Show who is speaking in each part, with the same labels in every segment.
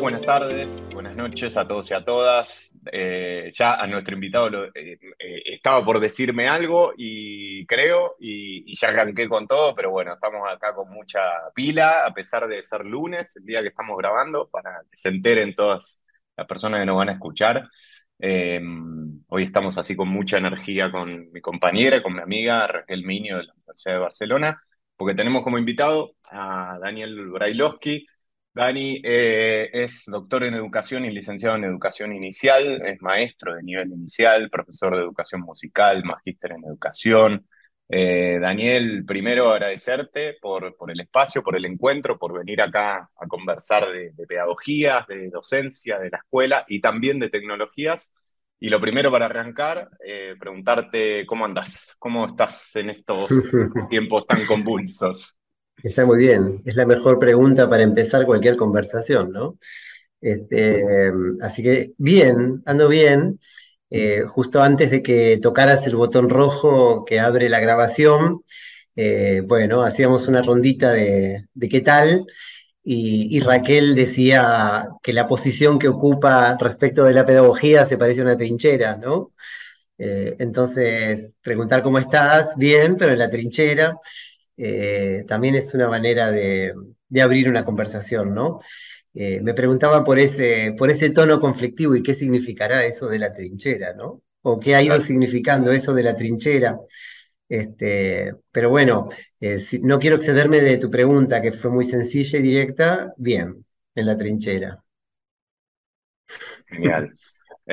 Speaker 1: buenas tardes, buenas noches a todos y a todas. Eh, ya a nuestro invitado eh, eh, estaba por decirme algo y creo, y, ya arranqué con todo, pero bueno, estamos acá con mucha pila, a pesar de ser lunes, el día que estamos grabando, para que se enteren todas las personas que nos van a escuchar. hoy estamos así con mucha energía con mi compañera, con mi amiga Raquel Miño de la Universidad de Barcelona, porque tenemos como invitado a Daniel Brailovsky, Dani eh, es doctor en educación y licenciado en educación inicial, es maestro de nivel inicial, profesor de educación musical, magíster en educación. Eh, Daniel, primero agradecerte por, por, el espacio, por el encuentro, por venir acá a conversar de, pedagogías, de docencia, de la escuela y también de tecnologías. Y lo primero para arrancar, eh, preguntarte cómo andas, cómo estás en estos tiempos tan convulsos.
Speaker 2: Está muy bien, es la mejor pregunta para empezar cualquier conversación, ¿no? Este, así que bien, ando bien. Eh, justo antes de que tocaras el botón rojo que abre la grabación, eh, bueno, hacíamos una rondita de, qué tal, y, Raquel decía que la posición que ocupa respecto de la pedagogía se parece a una trinchera, ¿no? Eh, entonces, preguntar cómo estás, bien, pero en la trinchera. Eh, también es una manera de, abrir una conversación, ¿no? Eh, me preguntaba por ese, por ese tono conflictivo y qué significará eso de la trinchera, ¿no? O qué ha ido significando eso de la trinchera. Este, pero bueno, eh, no quiero excederme de tu pregunta, que fue muy sencilla y directa. Bien, en la trinchera.
Speaker 1: Genial.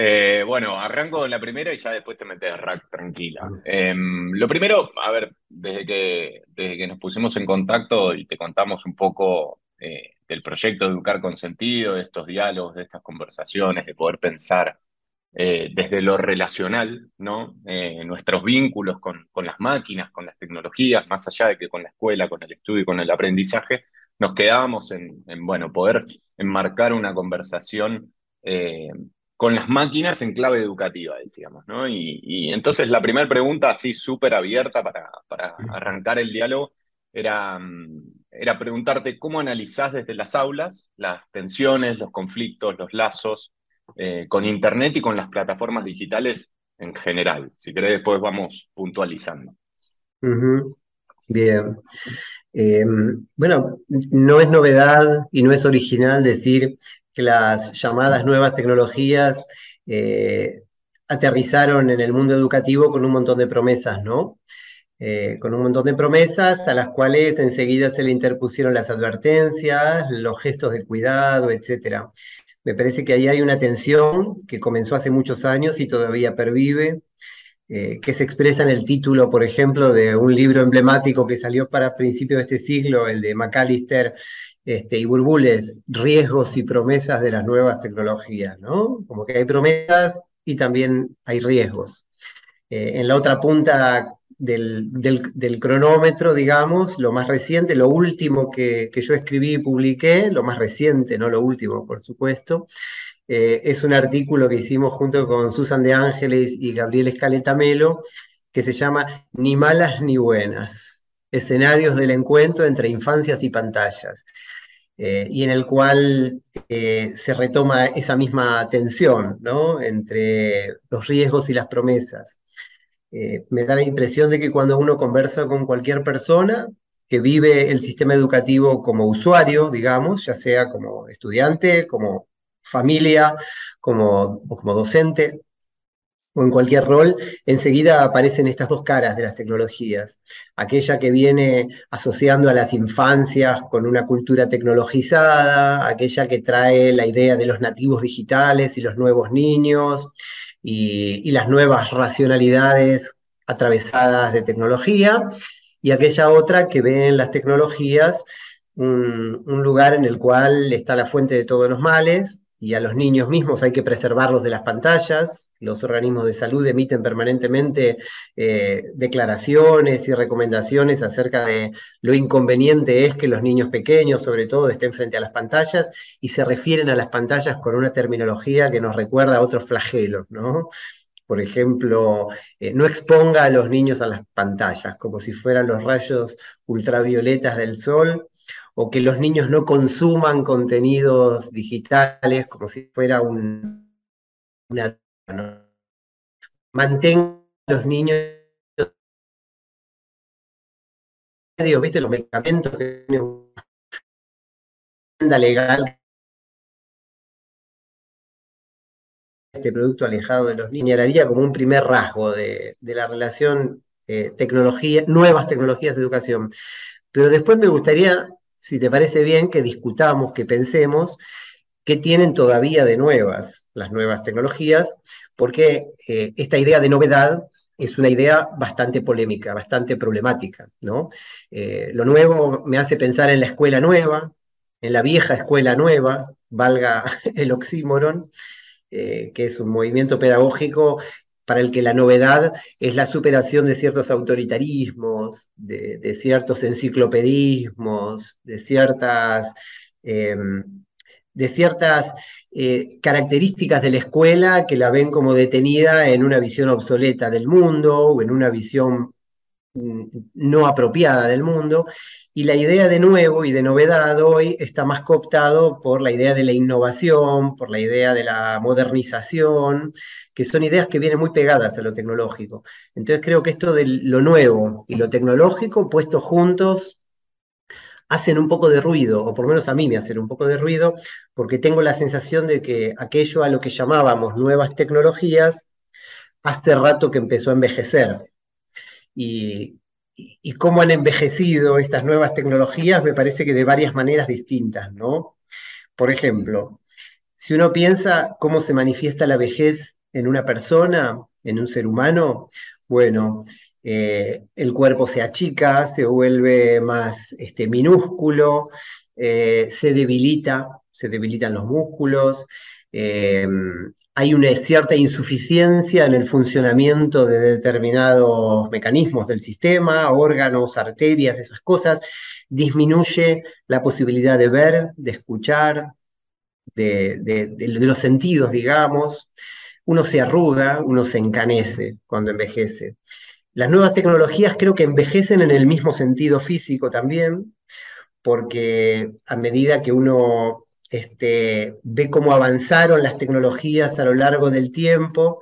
Speaker 1: Eh, bueno, arranco en la primera y ya después te metes rack tranquila. Em, lo primero, a ver, desde que, desde que nos pusimos en contacto y te contamos un poco eh, del proyecto Educar con Sentido, de estos diálogos, de estas conversaciones, de poder pensar eh, desde lo relacional, ¿no? nuestros vínculos con, con, las máquinas, con las tecnologías, más allá de que con la escuela, con el estudio y con el aprendizaje, nos quedábamos en, en bueno, poder enmarcar una conversación con las máquinas en clave educativa, decíamos, ¿no? Y, entonces la primera pregunta, así súper abierta para, para, arrancar el diálogo, era, mm, era preguntarte cómo analizás desde las aulas las tensiones, los conflictos, los lazos eh, con Internet y con las plataformas digitales en general. Si querés, después vamos puntualizando.
Speaker 2: Bien. Em, bueno, no es novedad y no es original decir que las llamadas nuevas tecnologías eh, aterrizaron en el mundo educativo con un montón de promesas, ¿no? Eh, con un montón de promesas a las cuales enseguida se le interpusieron las advertencias, los gestos de cuidado, etc. Me parece que ahí hay una tensión que comenzó hace muchos años y todavía pervive, eh, que se expresa en el título, por ejemplo, de un libro emblemático que salió para principios de este siglo, el de McAllister este, y Burbules, riesgos y promesas de las nuevas tecnologías, ¿no? Como que hay promesas y también hay riesgos. Eh, en la otra punta del, cronómetro, digamos, lo más reciente, lo último que, yo escribí y publiqué, lo más reciente, no lo último, por supuesto, eh, es un artículo que hicimos junto con Susan de Ángeles y Gabriel Escaletamelo, que se llama Ni malas ni buenas escenarios del encuentro entre infancias y pantallas, eh, y en el cual eh, se retoma esa misma tensión ¿no? entre los riesgos y las promesas. Me da la impresión de que cuando uno conversa con cualquier persona que vive el sistema educativo como usuario, digamos, ya sea como estudiante, como familia, como, o como docente, o en cualquier rol, enseguida aparecen estas dos caras de las tecnologías. Aquella que viene asociando a las infancias con una cultura tecnologizada, aquella que trae la idea de los nativos digitales y los nuevos niños y, las nuevas racionalidades atravesadas de tecnología, y aquella otra que ve en las tecnologías un lugar en el cual está la fuente de todos los males, y a los niños mismos hay que preservarlos de las pantallas. Los organismos de salud emiten permanentemente eh, declaraciones y recomendaciones acerca de lo inconveniente es que los niños pequeños, sobre todo, estén frente a las pantallas y se refieren a las pantallas con una terminología que nos recuerda a otros flagelos, ¿no? Por ejemplo, eh, no exponga a los niños a las pantallas, como si fueran los rayos ultravioletas del sol o que los niños no consuman contenidos digitales como si fuera un, una... Mantengan a los niños ¿viste? Los medicamentos que legal este producto alejado de los niños, señalaría como un primer rasgo de, la relación eh, tecnología, nuevas tecnologías de educación. Pero después me gustaría, si te parece bien, que discutamos, que pensemos qué tienen todavía de nuevas las nuevas tecnologías, porque eh, esta idea de novedad es una idea bastante polémica, bastante problemática. ¿no? Eh, lo nuevo me hace pensar en la escuela nueva, en la vieja escuela nueva, valga el oxímoron, eh, que es un movimiento pedagógico para el que la novedad es la superación de ciertos autoritarismos, de, ciertos enciclopedismos, de ciertas, em, eh, características de la escuela que la ven como detenida en una visión obsoleta del mundo o en una visión mm, no apropiada del mundo. Y la idea de nuevo y de novedad hoy está más cooptado por la idea de la innovación, por la idea de la modernización, que son ideas que vienen muy pegadas a lo tecnológico. Entonces creo que esto de lo nuevo y lo tecnológico puestos juntos hacen un poco de ruido, o por lo menos a mí me hacen un poco de ruido, porque tengo la sensación de que aquello a lo que llamábamos nuevas tecnologías, hace rato que empezó a envejecer. Y, y cómo han envejecido estas nuevas tecnologías, me parece que de varias maneras distintas, ¿no? Por ejemplo, si uno piensa cómo se manifiesta la vejez en una persona, en un ser humano, bueno, eh, el cuerpo se achica, se vuelve más este, minúsculo, eh, se debilita, se debilitan los músculos, eh, hay una cierta insuficiencia en el funcionamiento de determinados mecanismos del sistema, órganos, arterias, esas cosas, disminuye la posibilidad de ver, de escuchar, de los sentidos, digamos. Uno se arruga, uno se encanece cuando envejece. Las nuevas tecnologías creo que envejecen en el mismo sentido físico también, porque a medida que uno este, ve cómo avanzaron las tecnologías a lo largo del tiempo,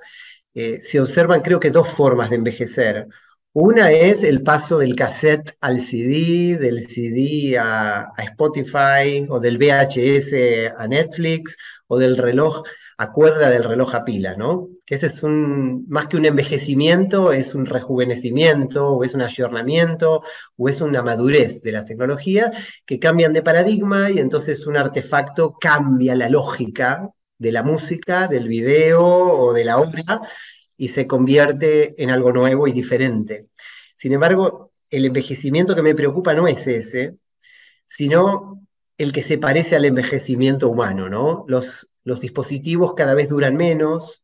Speaker 2: eh, se observan creo que dos formas de envejecer. Una es el paso del cassette al CD, del CD a, a Spotify, o del VHS a Netflix, o del reloj acuerda del reloj a pila, ¿no? Que ese es un, más que un envejecimiento, es un rejuvenecimiento, o es un ayornamiento, o es una madurez de las tecnologías que cambian de paradigma y entonces un artefacto cambia la lógica de la música, del video o de la obra y se convierte en algo nuevo y diferente. Sin embargo, el envejecimiento que me preocupa no es ese, sino el que se parece al envejecimiento humano, ¿no? Los, los dispositivos cada vez duran menos,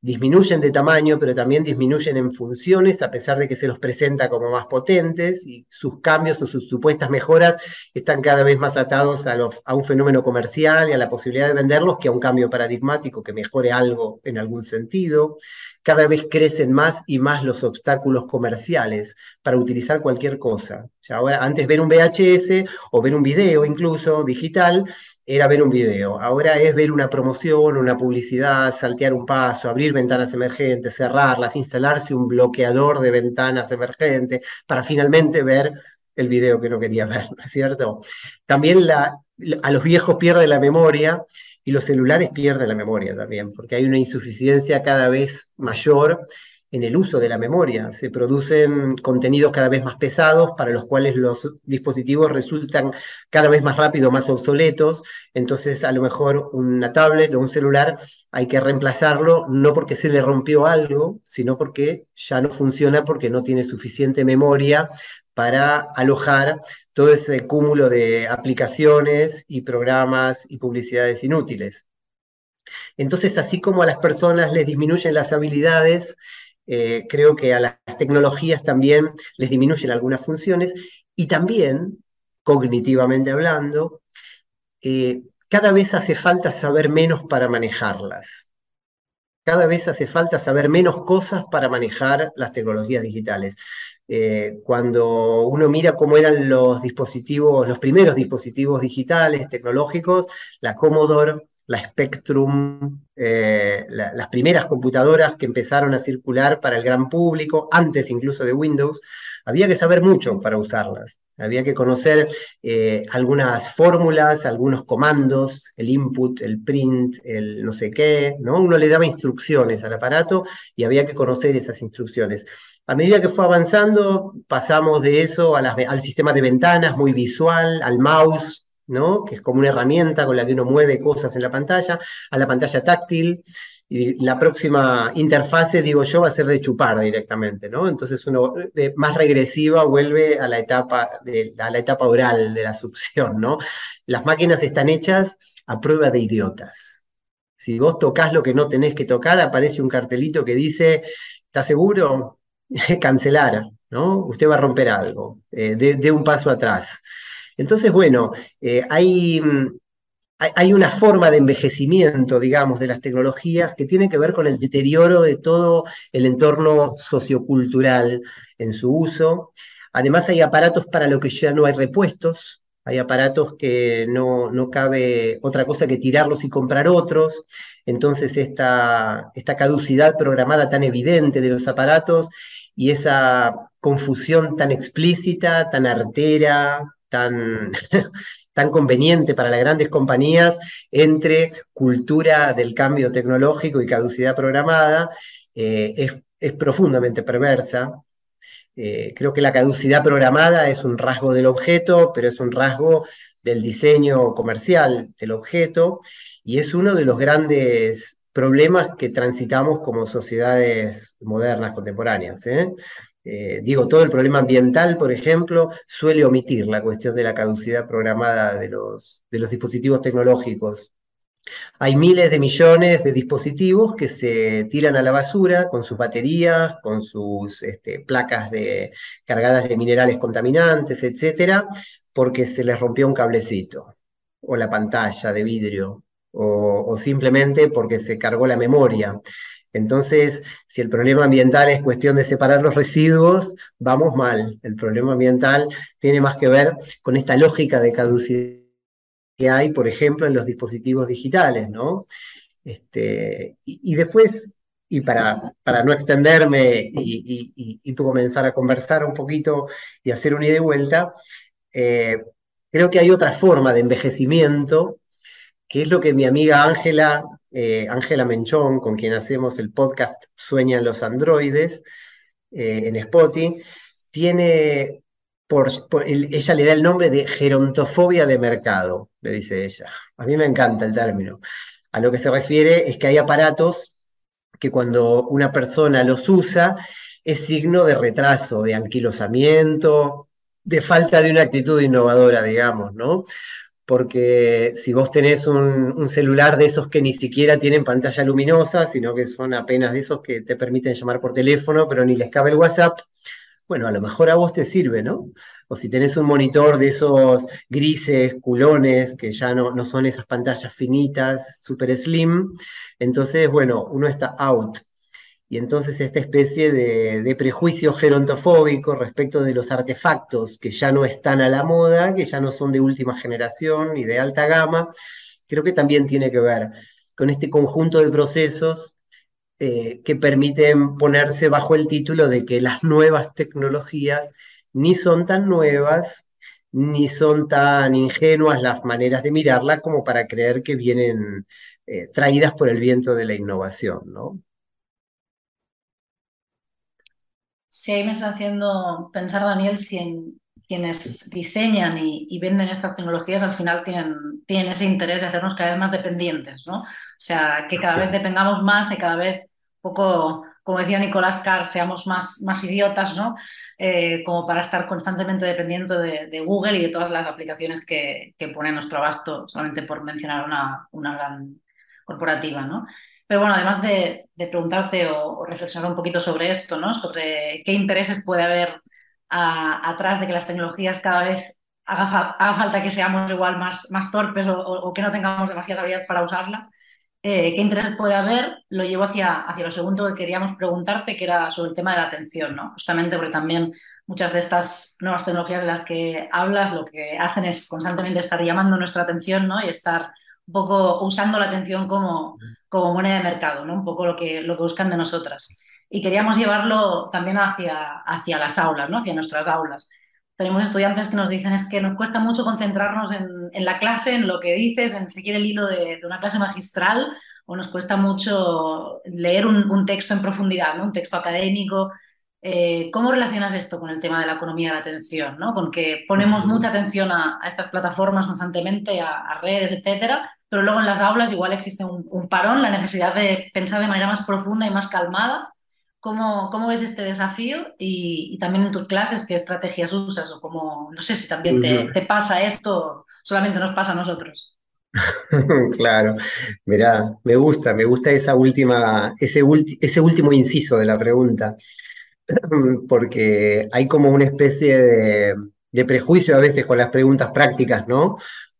Speaker 2: disminuyen de tamaño, pero también disminuyen en funciones, a pesar de que se los presenta como más potentes, y sus cambios o sus supuestas mejoras están cada vez más atados a, un fenómeno comercial y a la posibilidad de venderlos que a un cambio paradigmático que mejore algo en algún sentido. Cada vez crecen más y más los obstáculos comerciales para utilizar cualquier cosa. Ya ahora, antes ver un VHS o ver un video incluso digital, era ver un video. Ahora es ver una promoción, una publicidad, saltear un paso, abrir ventanas emergentes, cerrarlas, instalarse un bloqueador de ventanas emergentes para finalmente ver el video que no quería ver, ¿no es cierto? También la, a los viejos pierde la memoria y los celulares pierden la memoria también, porque hay una insuficiencia cada vez mayor en el uso de la memoria. Se producen contenidos cada vez más pesados para los cuales los dispositivos resultan cada vez más rápido, más obsoletos. Entonces, a lo mejor una tablet o un celular hay que reemplazarlo no porque se le rompió algo, sino porque ya no funciona porque no tiene suficiente memoria para alojar todo ese cúmulo de aplicaciones y programas y publicidades inútiles. Entonces, así como a las personas les disminuyen las habilidades, eh, creo que a las tecnologías también les disminuyen algunas funciones y también, cognitivamente hablando, eh, cada vez hace falta saber menos para manejarlas. cada vez hace falta saber menos cosas para manejar las tecnologías digitales. Eh, cuando uno mira cómo eran los dispositivos, los primeros dispositivos digitales tecnológicos, la Commodore, la Spectrum, eh, las primeras computadoras que empezaron a circular para el gran público, antes incluso de Windows, había que saber mucho para usarlas. Había que conocer eh, algunas fórmulas, algunos comandos, el input, el print, el no sé qué, ¿no? Uno le daba instrucciones al aparato y había que conocer esas instrucciones. A medida que fue avanzando, pasamos de eso al sistema de ventanas, muy visual, al mouse, ¿no? que es como una herramienta con la que uno mueve cosas en la pantalla, a la pantalla táctil, y la próxima interfase, digo yo, va a ser de chupar directamente, ¿no? Entonces uno eh, más regresiva vuelve a la etapa, de, a la etapa oral de la succión, ¿no? Las máquinas están hechas a prueba de idiotas. Si vos tocas lo que no tenés que tocar, aparece un cartelito que dice, ¿está seguro? Cancelar, ¿no? Usted va a romper algo, eh, de, un paso atrás. Entonces, bueno, eh, hay mm, hay una forma de envejecimiento, digamos, de las tecnologías que tiene que ver con el deterioro de todo el entorno sociocultural en su uso. Además, hay aparatos para los que ya no hay repuestos, hay aparatos que no, cabe otra cosa que tirarlos y comprar otros. Entonces, esta, esta caducidad programada tan evidente de los aparatos y esa confusión tan explícita, tan artera, tan conveniente para las grandes compañías entre cultura del cambio tecnológico y caducidad programada eh, es, profundamente perversa. Eh, creo que la caducidad programada es un rasgo del objeto, pero es un rasgo del diseño comercial del objeto y es uno de los grandes problemas que transitamos como sociedades modernas, contemporáneas. ¿eh? Eh, digo, todo el problema ambiental, por ejemplo, suele omitir la cuestión de la caducidad programada de los, dispositivos tecnológicos. Hay miles de millones de dispositivos que se tiran a la basura con sus baterías, con sus este, placas de, cargadas de minerales contaminantes, etcétera, porque se les rompió un cablecito, o la pantalla de vidrio, o simplemente porque se cargó la memoria. Entonces, si el problema ambiental es cuestión de separar los residuos, vamos mal. El problema ambiental tiene más que ver con esta lógica de caducidad que hay, por ejemplo, en los dispositivos digitales, ¿no? Este, y, después, y para, no extenderme y, comenzar a conversar un poquito y hacer una ida y vuelta, eh, creo que hay otra forma de envejecimiento, que es lo que mi amiga Ángela eh, Ángela Menchón, con quien hacemos el podcast Sueñan los androides eh, en Spotify, tiene, por, ella le da el nombre de gerontofobia de mercado, le dice ella. A mí me encanta el término. A lo que se refiere es que hay aparatos que cuando una persona los usa es signo de retraso, de anquilosamiento, de falta de una actitud innovadora, digamos, ¿no? Porque si vos tenés un, celular de esos que ni siquiera tienen pantalla luminosa, sino que son apenas de esos que te permiten llamar por teléfono, pero ni les cabe el WhatsApp, bueno, a lo mejor a vos te sirve, ¿no? O si tenés un monitor de esos grises, culones, que ya no, no son esas pantallas finitas, super slim, entonces, bueno, uno está out y entonces esta especie de, prejuicio gerontofóbico respecto de los artefactos que ya no están a la moda, que ya no son de última generación y de alta gama, creo que también tiene que ver con este conjunto de procesos eh, que permiten ponerse bajo el título de que las nuevas tecnologías ni son tan nuevas, ni son tan ingenuas las maneras de mirarla como para creer que vienen eh, traídas por el viento de la innovación, ¿no?
Speaker 3: Sí, ahí me está haciendo pensar, Daniel, si en quienes diseñan y, venden estas tecnologías al final tienen, tienen ese interés de hacernos cada vez más dependientes, ¿no? O sea, que cada vez dependamos más y cada vez poco, como decía Nicolás Carr, seamos más, más idiotas, ¿no? Eh, como para estar constantemente dependiendo de, Google y de todas las aplicaciones que, que pone nuestro abasto, solamente por mencionar una, una gran corporativa, ¿no? Pero bueno, además de, preguntarte o, reflexionar un poquito sobre esto, ¿no? Sobre qué intereses puede haber atrás de que las tecnologías cada vez haga, falta que seamos igual más, más torpes o, que no tengamos demasiadas habilidades para usarlas. eh, qué interés puede haber, lo llevo hacia, hacia lo segundo que queríamos preguntarte, que era sobre el tema de la atención, ¿no? Justamente porque también muchas de estas nuevas tecnologías de las que hablas lo que hacen es constantemente estar llamando nuestra atención, ¿no? Y estar un poco usando la atención como, como moneda de mercado, ¿no? Un poco lo que, lo que buscan de nosotras. Y queríamos llevarlo también hacia, hacia las aulas, ¿no? Hacia nuestras aulas tenemos estudiantes que nos dicen es que nos cuesta mucho concentrarnos en, la clase, en lo que dices, en seguir el hilo de, una clase magistral, o nos cuesta mucho leer un, texto en profundidad, ¿no? un texto académico. Eh, ¿Cómo relacionas esto con el tema de la economía de la atención? ¿no? Con que ponemos mucha atención a, estas plataformas constantemente, a, redes, etcétera, pero luego en las aulas igual existe un, un parón, la necesidad de pensar de manera más profunda y más calmada ¿Cómo, ¿Cómo, ves este desafío? Y, también en tus clases, ¿qué estrategias usas? O cómo, no sé si también te, pasa esto, solamente nos pasa a nosotros.
Speaker 2: claro, mira, me gusta, me gusta esa última, ese, ese último inciso de la pregunta, porque hay como una especie de, prejuicio a veces con las preguntas prácticas, ¿no?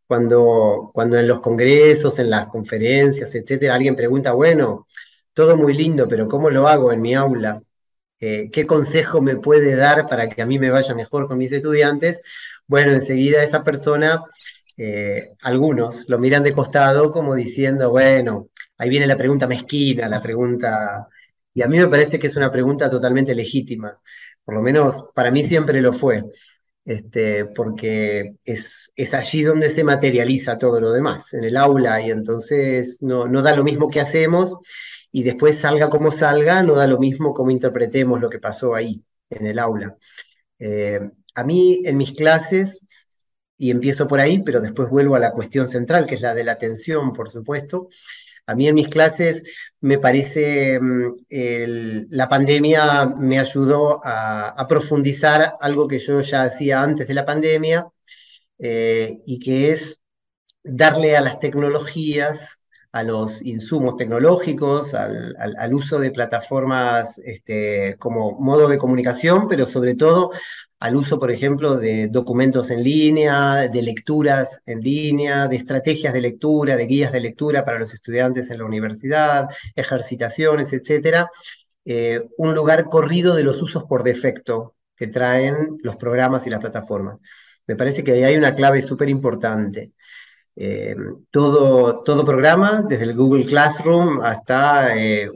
Speaker 2: Cuando, cuando en los congresos, en las conferencias, etcétera, alguien pregunta, bueno, todo muy lindo, pero ¿cómo lo hago en mi aula? Eh, ¿Qué consejo me puede dar para que a mí me vaya mejor con mis estudiantes? Bueno, enseguida esa persona, eh, algunos lo miran de costado como diciendo, bueno, ahí viene la pregunta mezquina, la pregunta... Y a mí me parece que es una pregunta totalmente legítima, por lo menos para mí siempre lo fue, este, porque es, es allí donde se materializa todo lo demás, en el aula, y entonces no, no da lo mismo que hacemos y después salga como salga, no da lo mismo como interpretemos lo que pasó ahí, en el aula. Eh, a mí, en mis clases, y empiezo por ahí, pero después vuelvo a la cuestión central, que es la de la atención, por supuesto. A mí en mis clases me parece, mm, la pandemia me ayudó a, profundizar algo que yo ya hacía antes de la pandemia, eh, y que es darle a las tecnologías a los insumos tecnológicos, al, uso de plataformas este, como modo de comunicación, pero sobre todo al uso, por ejemplo, de documentos en línea, de lecturas en línea, de estrategias de lectura, de guías de lectura para los estudiantes en la universidad, ejercitaciones, etc. Eh, un lugar corrido de los usos por defecto que traen los programas y las plataformas. Me parece que ahí hay una clave súper importante. Eh, todo, todo programa, desde el Google Classroom hasta, eh,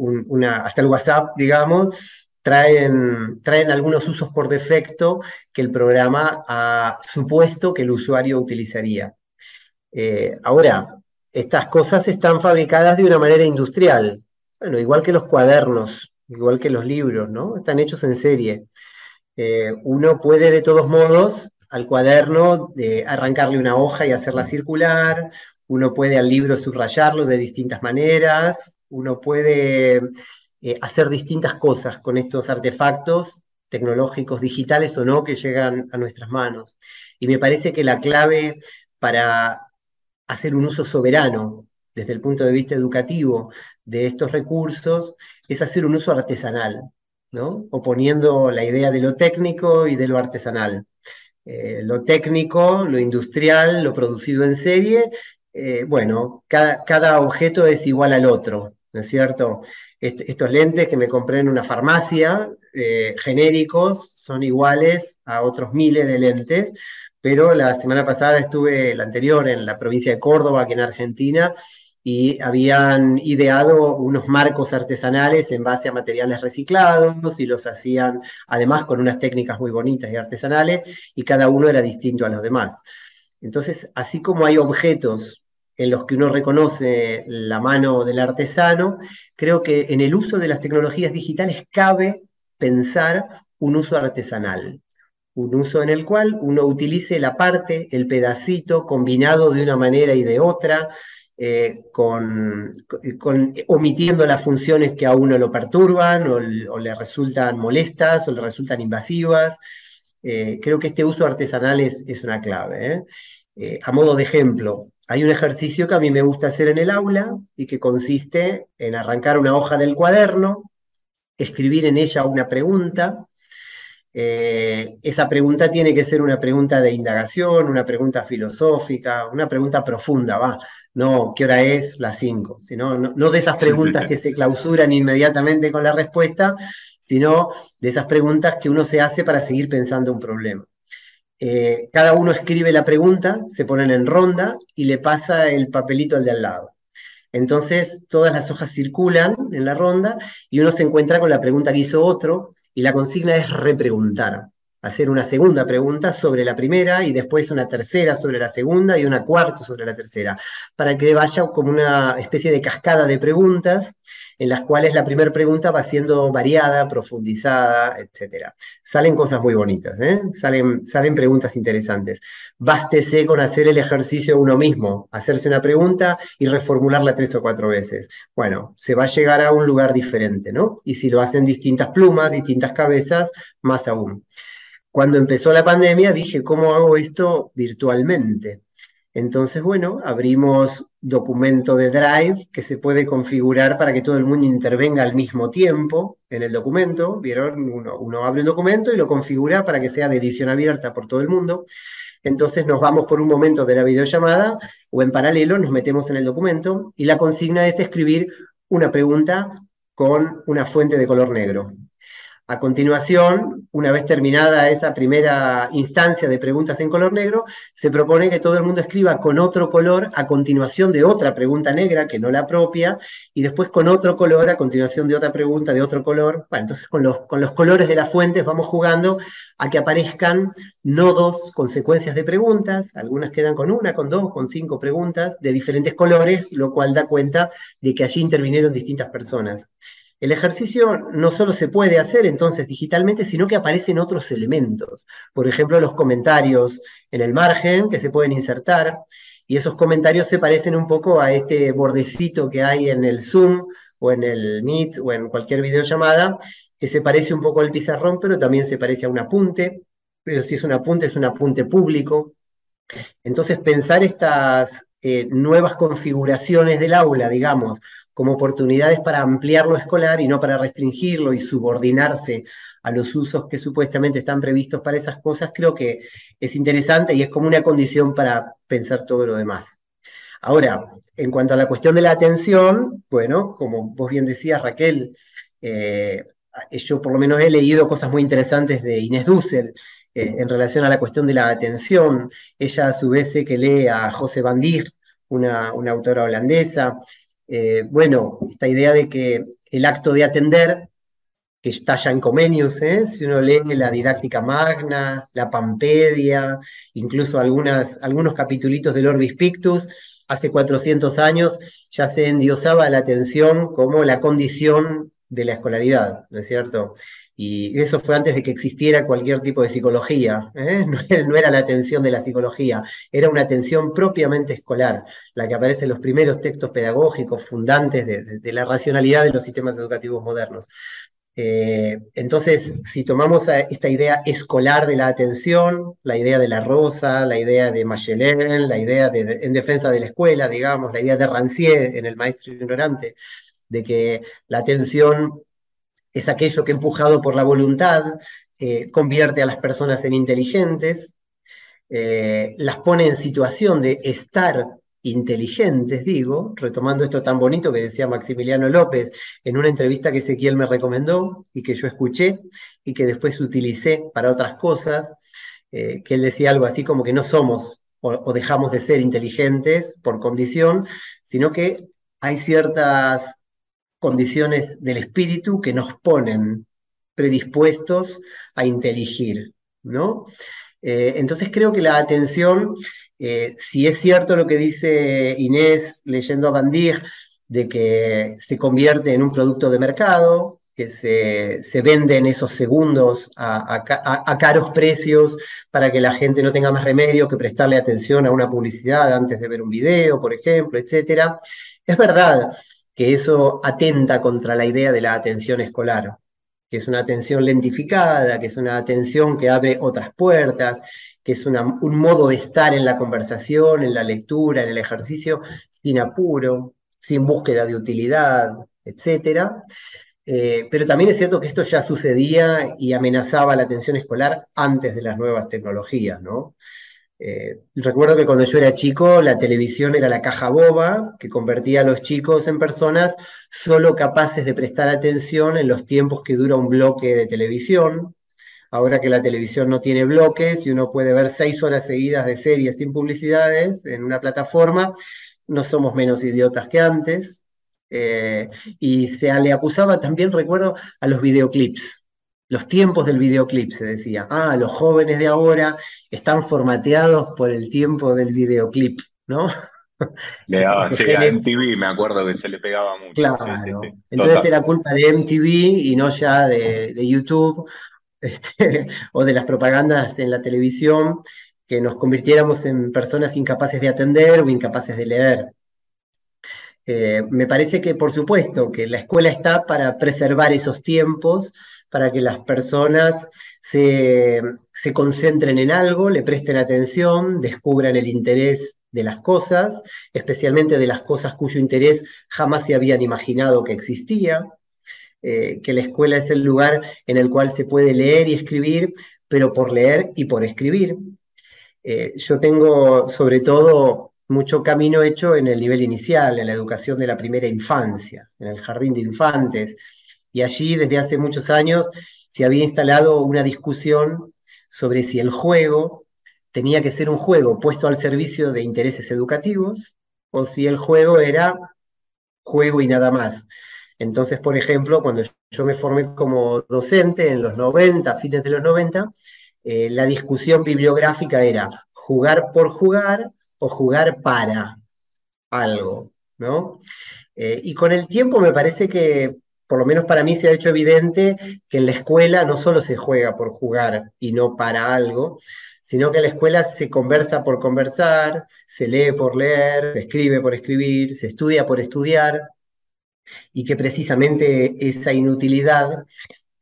Speaker 2: hasta el WhatsApp, digamos, traen, traen algunos usos por defecto que el programa ha supuesto que el usuario utilizaría. Eh, ahora, estas cosas están fabricadas de una manera industrial, bueno, igual que los cuadernos, igual que los libros, ¿no? Están hechos en serie. uno puede de todos modos al cuaderno, de arrancarle una hoja y hacerla circular, uno puede al libro subrayarlo de distintas maneras, uno puede eh, hacer distintas cosas con estos artefactos tecnológicos, digitales o no, que llegan a nuestras manos. Y me parece que la clave para hacer un uso soberano desde el punto de vista educativo de estos recursos es hacer un uso artesanal, ¿no? oponiendo la idea de lo técnico y de lo artesanal. Eh, lo técnico, lo industrial, lo producido en serie, eh, bueno, cada, objeto es igual al otro, ¿no es cierto? Estos lentes que me compré en una farmacia, eh, genéricos, son iguales a otros miles de lentes, pero la semana pasada estuve, la anterior, en la provincia de Córdoba, aquí en Argentina, y habían ideado unos marcos artesanales en base a materiales reciclados y los hacían además con unas técnicas muy bonitas y artesanales y cada uno era distinto a los demás. Entonces, así como hay objetos en los que uno reconoce la mano del artesano, creo que en el uso de las tecnologías digitales cabe pensar un uso artesanal, un uso en el cual uno utilice la parte, el pedacito combinado de una manera y de otra, eh, omitiendo las funciones que a uno lo perturban o, le resultan molestas o le resultan invasivas. Eh, creo que este uso artesanal es, es una clave. ¿eh? a modo de ejemplo, hay un ejercicio que a mí me gusta hacer en el aula y que consiste en arrancar una hoja del cuaderno, escribir en ella una pregunta eh, esa pregunta tiene que ser una pregunta de indagación, una pregunta filosófica, una pregunta profunda, va. No, ¿qué hora es? Las 5. Sino, no, de esas preguntas que se clausuran inmediatamente con la respuesta, sino de esas preguntas que uno se hace para seguir pensando un problema. Eh, cada uno escribe la pregunta, se ponen en ronda y le pasa el papelito al de al lado. Entonces, todas las hojas circulan en la ronda y uno se encuentra con la pregunta que hizo otro y la consigna es repreguntar, hacer una segunda pregunta sobre la primera y después una tercera sobre la segunda y una cuarta sobre la tercera, para que vaya como una especie de cascada de preguntas en las cuales la primera pregunta va siendo variada, profundizada, etc. Salen cosas muy bonitas, ¿eh? salen, salen preguntas interesantes. Bástese con hacer el ejercicio uno mismo, hacerse una pregunta y reformularla tres o cuatro veces. Bueno, se va a llegar a un lugar diferente, ¿no? Y si lo hacen distintas plumas, distintas cabezas, más aún. Cuando empezó la pandemia dije, ¿cómo hago esto virtualmente? Entonces, bueno, abrimos documento de Drive que se puede configurar para que todo el mundo intervenga al mismo tiempo en el documento. ¿Vieron? Uno, abre un documento y lo configura para que sea de edición abierta por todo el mundo. Entonces nos vamos por un momento de la videollamada o en paralelo nos metemos en el documento y la consigna es escribir una pregunta con una fuente de color negro. A continuación, una vez terminada esa primera instancia de preguntas en color negro, se propone que todo el mundo escriba con otro color a continuación de otra pregunta negra, que no la propia, y después con otro color a continuación de otra pregunta de otro color. Bueno, entonces con los, con los colores de las fuentes vamos jugando a que aparezcan nodos con secuencias de preguntas, algunas quedan con una, con dos, con cinco preguntas de diferentes colores, lo cual da cuenta de que allí intervinieron distintas personas. El ejercicio no solo se puede hacer entonces digitalmente, sino que aparecen otros elementos. Por ejemplo, los comentarios en el margen que se pueden insertar, y esos comentarios se parecen un poco a este bordecito que hay en el Zoom o en el Meet o en cualquier videollamada, que se parece un poco al pizarrón, pero también se parece a un apunte, pero si es un apunte, es un apunte público. Entonces, pensar estas eh, nuevas configuraciones del aula, digamos, como oportunidades para ampliar lo escolar y no para restringirlo y subordinarse a los usos que supuestamente están previstos para esas cosas, creo que es interesante y es como una condición para pensar todo lo demás. Ahora, en cuanto a la cuestión de la atención, bueno, como vos bien decías, Raquel, eh, yo por lo menos he leído cosas muy interesantes de Inés Dussel eh, en relación a la cuestión de la atención. Ella a su vez sé que lee a José Van Dijk, una, una autora holandesa, eh, bueno, esta idea de que el acto de atender, que está ya en Comenius, ¿eh? si uno lee la didáctica magna, la Pampedia, incluso algunos capitulitos del Orbis Pictus, hace 400 años ya se endiosaba la atención como la condición de la escolaridad, ¿no es cierto? Y eso fue antes de que existiera cualquier tipo de psicología. ¿eh? No, era la atención de la psicología, era una atención propiamente escolar, la que aparece en los primeros textos pedagógicos fundantes de, la racionalidad de los sistemas educativos modernos. Eh, entonces, si tomamos esta idea escolar de la atención, la idea de la rosa, la idea de Machelen, la idea de, en defensa de la escuela, digamos, la idea de Rancière en El Maestro Ignorante, de que la atención es aquello que empujado por la voluntad eh, convierte a las personas en inteligentes, eh, las pone en situación de estar inteligentes, digo, retomando esto tan bonito que decía Maximiliano López en una entrevista que Ezequiel me recomendó y que yo escuché y que después utilicé para otras cosas, eh, que él decía algo así como que no somos o dejamos de ser inteligentes por condición, sino que hay ciertas condiciones del espíritu que nos ponen predispuestos a inteligir, ¿no? Eh, entonces creo que la atención, eh, si es cierto lo que dice Inés leyendo a Bandir, de que se convierte en un producto de mercado, que se, se vende en esos segundos a, a, caros precios para que la gente no tenga más remedio que prestarle atención a una publicidad antes de ver un video, por ejemplo, etc. Es verdad, que eso atenta contra la idea de la atención escolar, que es una atención lentificada, que es una atención que abre otras puertas, que es un modo de estar en la conversación, en la lectura, en el ejercicio, sin apuro, sin búsqueda de utilidad, etc. Eh, pero también es cierto que esto ya sucedía y amenazaba la atención escolar antes de las nuevas tecnologías, ¿no? Eh, recuerdo que cuando yo era chico, la televisión era la caja boba que convertía a los chicos en personas solo capaces de prestar atención en los tiempos que dura un bloque de televisión. Ahora que la televisión no tiene bloques y uno puede ver seis horas seguidas de series sin publicidades en una plataforma, no somos menos idiotas que antes. Eh, y se le acusaba también, recuerdo, a los videoclips. Los tiempos del videoclip, se decía. Ah, los jóvenes de ahora están formateados por el tiempo del videoclip, ¿no?
Speaker 1: Le daban, sí, a MTV me acuerdo que se le pegaba mucho.
Speaker 2: Claro. Entonces era culpa de MTV y no ya de, YouTube este, o de las propagandas en la televisión que nos convirtiéramos en personas incapaces de atender o incapaces de leer. Eh, me parece que, por supuesto, que la escuela está para preservar esos tiempos, para que las personas se, concentren en algo, le presten atención, descubran el interés de las cosas, especialmente de las cosas cuyo interés jamás se habían imaginado que existía, eh, que la escuela es el lugar en el cual se puede leer y escribir, pero por leer y por escribir. Eh, yo tengo sobre todo mucho camino hecho en el nivel inicial, en la educación de la primera infancia, en el jardín de infantes. Y allí desde hace muchos años se había instalado una discusión sobre si el juego tenía que ser un juego puesto al servicio de intereses educativos o si el juego era juego y nada más. Entonces, por ejemplo, cuando yo me formé como docente en los 90, fines de los 90, eh, la discusión bibliográfica era jugar por jugar o jugar para algo, ¿no? Eh, y con el tiempo me parece que, por lo menos para mí, se ha hecho evidente que en la escuela no solo se juega por jugar y no para algo, sino que en la escuela se conversa por conversar, se lee por leer, se escribe por escribir, se estudia por estudiar, y que precisamente esa inutilidad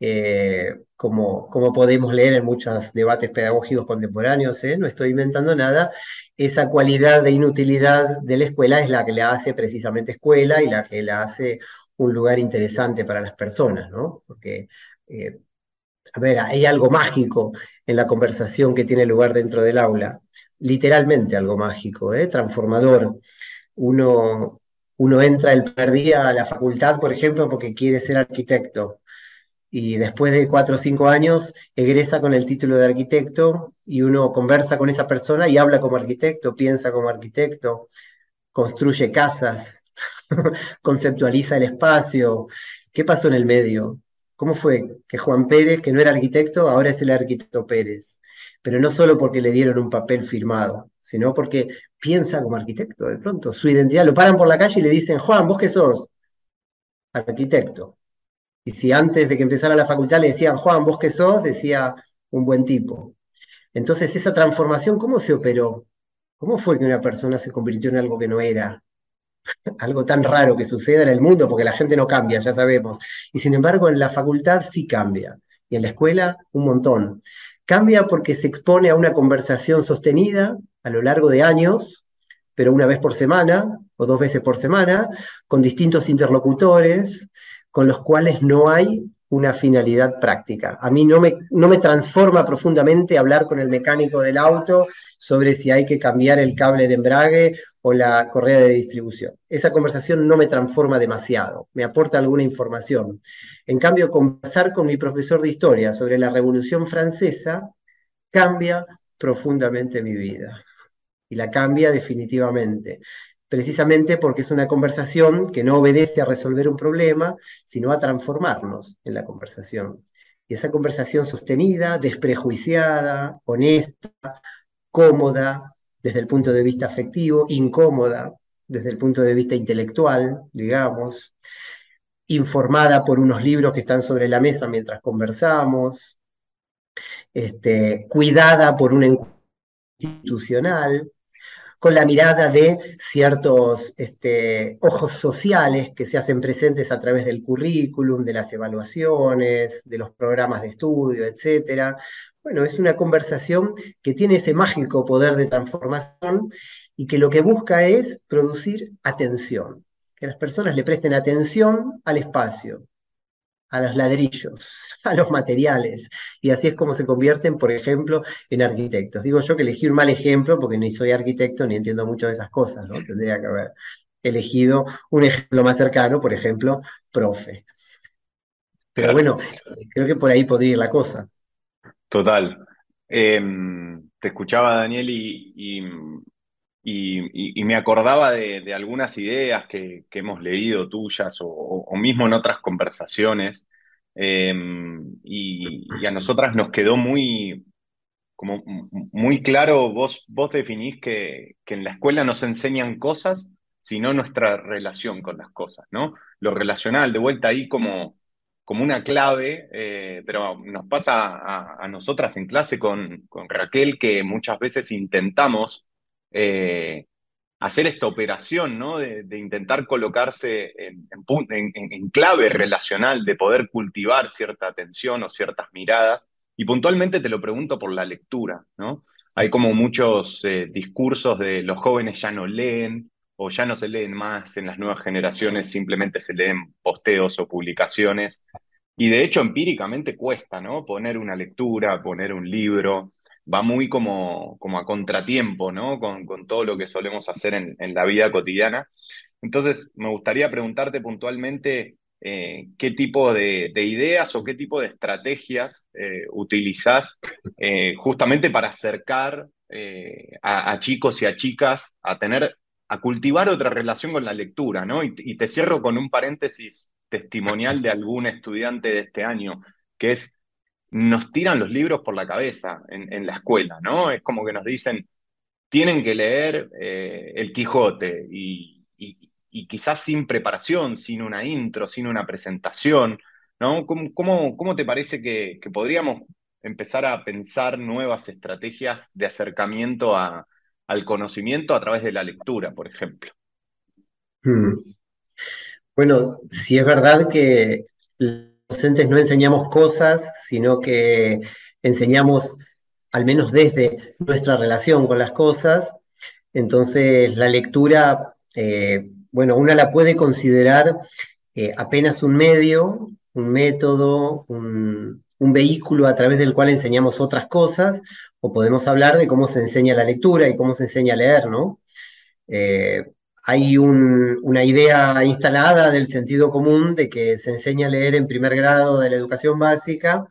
Speaker 2: eh, como, podemos leer en muchos debates pedagógicos contemporáneos, ¿eh? no estoy inventando nada, esa cualidad de inutilidad de la escuela es la que la hace precisamente escuela y la que la hace un lugar interesante para las personas, ¿no? Porque, eh, a ver, hay algo mágico en la conversación que tiene lugar dentro del aula, literalmente algo mágico, transformador. Uno, uno entra el primer día a la facultad, por ejemplo, porque quiere ser arquitecto y después de cuatro o cinco años egresa con el título de arquitecto y uno conversa con esa persona y habla como arquitecto, piensa como arquitecto, construye casas, conceptualiza el espacio. ¿Qué pasó en el medio? ¿Cómo fue que Juan Pérez, que no era arquitecto, ahora es el arquitecto Pérez? Pero no solo porque le dieron un papel firmado, sino porque piensa como arquitecto de pronto. Su identidad, lo paran por la calle y le dicen, Juan, ¿vos qué sos? Arquitecto. Y si antes de que empezara la facultad le decían, Juan, vos qué sos, decía un buen tipo. Entonces, esa transformación, ¿cómo se operó? ¿Cómo fue que una persona se convirtió en algo que no era? algo tan raro que suceda en el mundo, porque la gente no cambia, ya sabemos. Y sin embargo, en la facultad sí cambia. Y en la escuela, un montón. Cambia porque se expone a una conversación sostenida a lo largo de años, pero una vez por semana o dos veces por semana, con distintos interlocutores, con los cuales no hay una finalidad práctica. A mí no me, no me transforma profundamente hablar con el mecánico del auto sobre si hay que cambiar el cable de embrague o la correa de distribución. Esa conversación no me transforma demasiado, me aporta alguna información. En cambio, conversar con mi profesor de historia sobre la Revolución Francesa cambia profundamente mi vida. Y la cambia definitivamente precisamente porque es una conversación que no obedece a resolver un problema, sino a transformarnos en la conversación. Y esa conversación sostenida, desprejuiciada, honesta, cómoda desde el punto de vista afectivo, incómoda desde el punto de vista intelectual, digamos, informada por unos libros que están sobre la mesa mientras conversamos, este, cuidada por una institucional, con la mirada de ciertos este, ojos sociales que se hacen presentes a través del currículum, de las evaluaciones, de los programas de estudio, etc. Bueno, es una conversación que tiene ese mágico poder de transformación y que lo que busca es producir atención, que las personas le presten atención al espacio, a los ladrillos, a los materiales. Y así es como se convierten, por ejemplo, en arquitectos. Digo yo que elegí un mal ejemplo porque ni soy arquitecto ni entiendo mucho de esas cosas, ¿no? Tendría que haber elegido un ejemplo más cercano, por ejemplo, profe. Pero bueno, creo que por ahí podría ir la cosa.
Speaker 1: Total. Em, te escuchaba, Daniel, y, y, me acordaba de, algunas ideas que, hemos leído tuyas o, mismo en otras conversaciones. Em, y, a nosotras nos quedó muy, como muy claro, vos, vos definís que, que en la escuela nos enseñan cosas, sino nuestra relación con las cosas, ¿no? Lo relacional, de vuelta ahí como como una clave, eh, pero nos pasa a, nosotras en clase con, Raquel que muchas veces intentamos eh, hacer esta operación, ¿no? De, intentar colocarse en, clave relacional, de poder cultivar cierta atención o ciertas miradas. Y puntualmente te lo pregunto por la lectura, ¿no? Hay como muchos eh, discursos de los jóvenes ya no leen, o ya no se leen más en las nuevas generaciones, simplemente se leen posteos o publicaciones. Y de hecho, empíricamente cuesta, ¿no? Poner una lectura, poner un libro, va muy como, como a contratiempo, ¿no? Con, con todo lo que solemos hacer en, en, la vida cotidiana. Entonces, me gustaría preguntarte puntualmente eh, qué tipo de, de, ideas o qué tipo de estrategias eh, utilizás eh, justamente para acercar a, a, chicos y a chicas a tener a cultivar otra relación con la lectura, ¿no? Y, te cierro con un paréntesis testimonial de algún estudiante de este año, que es, nos tiran los libros por la cabeza en, la escuela, ¿no? Es como que nos dicen, tienen que leer eh, El Quijote y, quizás sin preparación, sin una intro, sin una presentación, ¿no? ¿Cómo, te parece que, podríamos empezar a pensar nuevas estrategias de acercamiento al conocimiento a través de la lectura, por ejemplo.
Speaker 2: Hmm. Bueno, si es verdad que docentes no enseñamos cosas, sino que enseñamos, al menos desde nuestra relación con las cosas, entonces la lectura, eh, bueno, una la puede considerar eh, apenas un medio, un método, un, vehículo a través del cual enseñamos otras cosas, o podemos hablar de cómo se enseña la lectura y cómo se enseña a leer, ¿no? Eh, hay una idea instalada del sentido común de que se enseña a leer en primer grado de la educación básica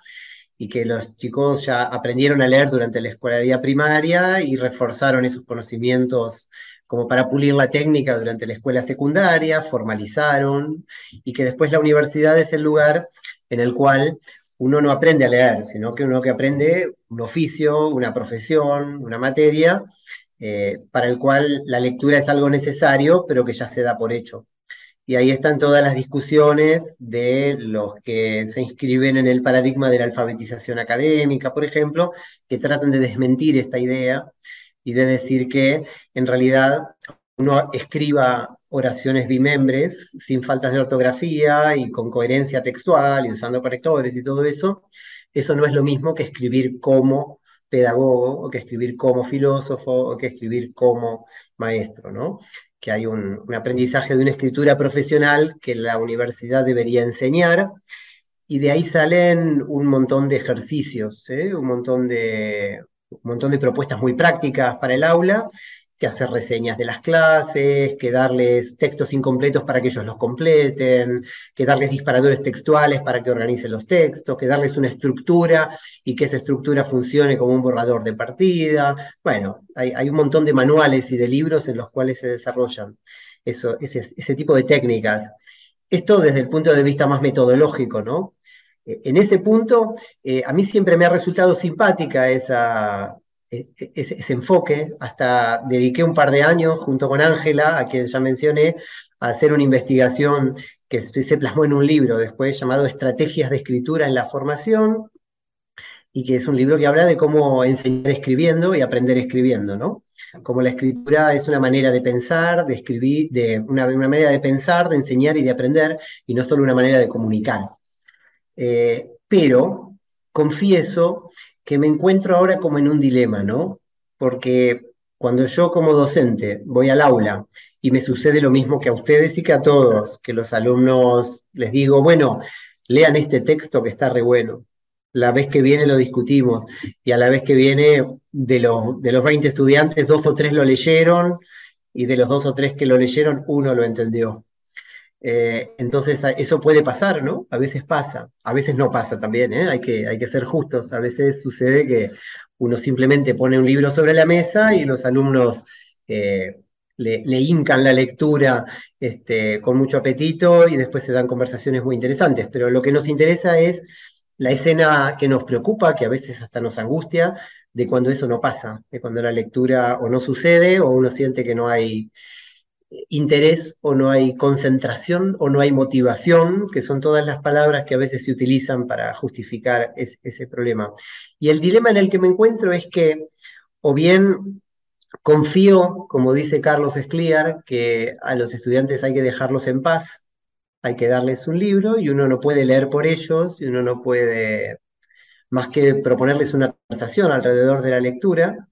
Speaker 2: y que los chicos ya aprendieron a leer durante la escolaridad primaria y reforzaron esos conocimientos como para pulir la técnica durante la escuela secundaria, formalizaron, y que después la universidad es el lugar en el cual uno no aprende a leer, sino que uno que aprende un oficio, una profesión, una materia, eh, para el cual la lectura es algo necesario, pero que ya se da por hecho. Y ahí están todas las discusiones de los que se inscriben en el paradigma de la alfabetización académica, por ejemplo, que tratan de desmentir esta idea y de decir que en realidad uno escriba oraciones bimembres sin faltas de ortografía y con coherencia textual y usando correctores y todo eso, eso no es lo mismo que escribir como pedagogo o que escribir como filósofo o que escribir como maestro, ¿no? Que hay un, aprendizaje de una escritura profesional que la universidad debería enseñar y de ahí salen un montón de ejercicios, ¿eh? un, montón de, un montón de propuestas muy prácticas para el aula que hacer reseñas de las clases, que darles textos incompletos para que ellos los completen, que darles disparadores textuales para que organicen los textos, que darles una estructura y que esa estructura funcione como un borrador de partida. Bueno, hay, un montón de manuales y de libros en los cuales se desarrollan eso, ese, tipo de técnicas. Esto desde el punto de vista más metodológico, ¿no? Eh, en ese punto, eh, a mí siempre me ha resultado simpática esa, e, e, ese, enfoque, hasta dediqué un par de años junto con Ángela, a quien ya mencioné, a hacer una investigación que se plasmó en un libro después llamado Estrategias de Escritura en la Formación, y que es un libro que habla de cómo enseñar escribiendo y aprender escribiendo, ¿no? Como la escritura es una manera de pensar, de escribir, de una, manera de pensar, de enseñar y de aprender, y no solo una manera de comunicar. Eh, pero confieso que me encuentro ahora como en un dilema, ¿no? Porque cuando yo como docente voy al aula y me sucede lo mismo que a ustedes y que a todos, que los alumnos les digo, bueno, lean este texto que está re bueno. La vez que viene lo discutimos y a la vez que viene de, los de los 20 estudiantes, dos o tres lo leyeron y de los dos o tres que lo leyeron, uno lo entendió. Eh, entonces, eso puede pasar, ¿no? A veces pasa, a veces no pasa también, ¿eh? hay, que, hay que ser justos. A veces sucede que uno simplemente pone un libro sobre la mesa y los alumnos eh, le, hincan la lectura este, con mucho apetito y después se dan conversaciones muy interesantes. Pero lo que nos interesa es la escena que nos preocupa, que a veces hasta nos angustia, de cuando eso no pasa, de cuando la lectura o no sucede o uno siente que no hay interés o no hay concentración o no hay motivación, que son todas las palabras que a veces se utilizan para justificar ese problema. Y el dilema en el que me encuentro es que o bien confío, como dice Carlos Escliar, que a los estudiantes hay que dejarlos en paz, hay que darles un libro y uno no puede leer por ellos y uno no puede más que proponerles una conversación alrededor de la lectura,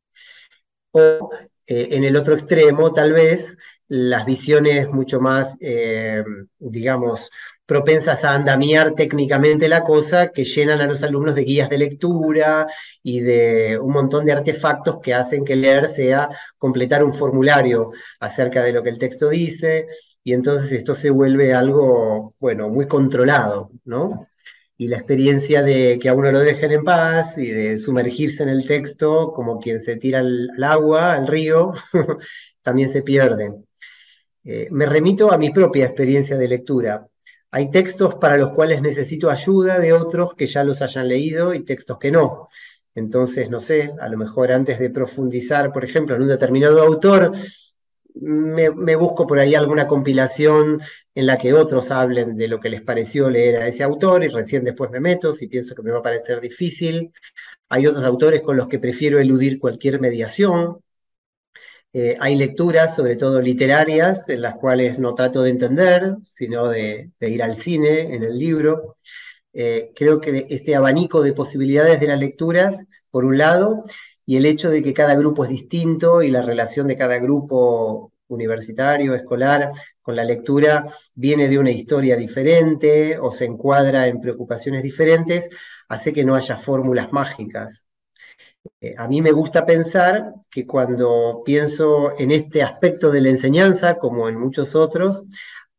Speaker 2: o eh, en el otro extremo, tal vez, las visiones mucho más, eh, digamos, propensas a andamiar técnicamente la cosa, que llenan a los alumnos de guías de lectura y de un montón de artefactos que hacen que leer sea completar un formulario acerca de lo que el texto dice, y entonces esto se vuelve algo, bueno, muy controlado, ¿no? Y la experiencia de que a uno lo dejen en paz y de sumergirse en el texto como quien se tira al, al agua, al río, también se pierde. Eh, me remito a mi propia experiencia de lectura. Hay textos para los cuales necesito ayuda de otros que ya los hayan leído y textos que no. Entonces, no sé, a lo mejor antes de profundizar, por ejemplo, en un determinado autor, me, me, busco por ahí alguna compilación en la que otros hablen de lo que les pareció leer a ese autor y recién después me meto si pienso que me va a parecer difícil. Hay otros autores con los que prefiero eludir cualquier mediación, eh, hay lecturas, sobre todo literarias, en las cuales no trato de entender, sino de, ir al cine, en el libro. Eh, creo que este abanico de posibilidades de las lecturas, por un lado, y el hecho de que cada grupo es distinto y la relación de cada grupo universitario, escolar, con la lectura viene de una historia diferente o se encuadra en preocupaciones diferentes, hace que no haya fórmulas mágicas. Eh, a mí me gusta pensar que cuando pienso en este aspecto de la enseñanza, como en muchos otros,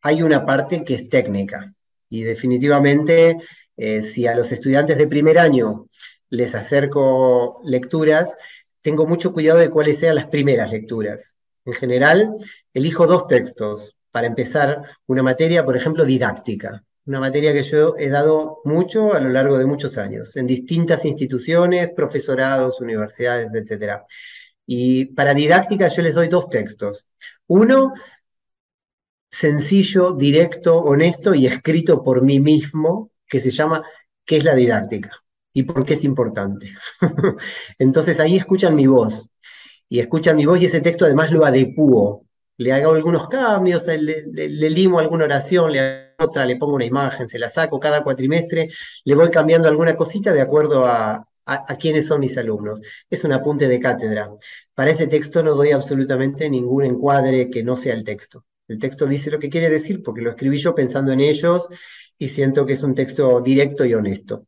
Speaker 2: hay una parte que es técnica. Y definitivamente, eh, si a los estudiantes de primer año les acerco lecturas, tengo mucho cuidado de cuáles sean las primeras lecturas. En general, elijo dos textos para empezar una materia, por ejemplo, didáctica una materia que yo he dado mucho a lo largo de muchos años, en distintas instituciones, profesorados, universidades, etc. Y para didáctica yo les doy dos textos. Uno, sencillo, directo, honesto y escrito por mí mismo, que se llama ¿Qué es la didáctica? ¿Y por qué es importante? Entonces ahí escuchan mi voz. Y escuchan mi voz y ese texto además lo adecuo. Le hago algunos cambios, le, limo alguna oración, le otra, le pongo una imagen, se la saco cada cuatrimestre, le voy cambiando alguna cosita de acuerdo a, a, quiénes son mis alumnos. Es un apunte de cátedra. Para ese texto no doy absolutamente ningún encuadre que no sea el texto. El texto dice lo que quiere decir porque lo escribí yo pensando en ellos y siento que es un texto directo y honesto.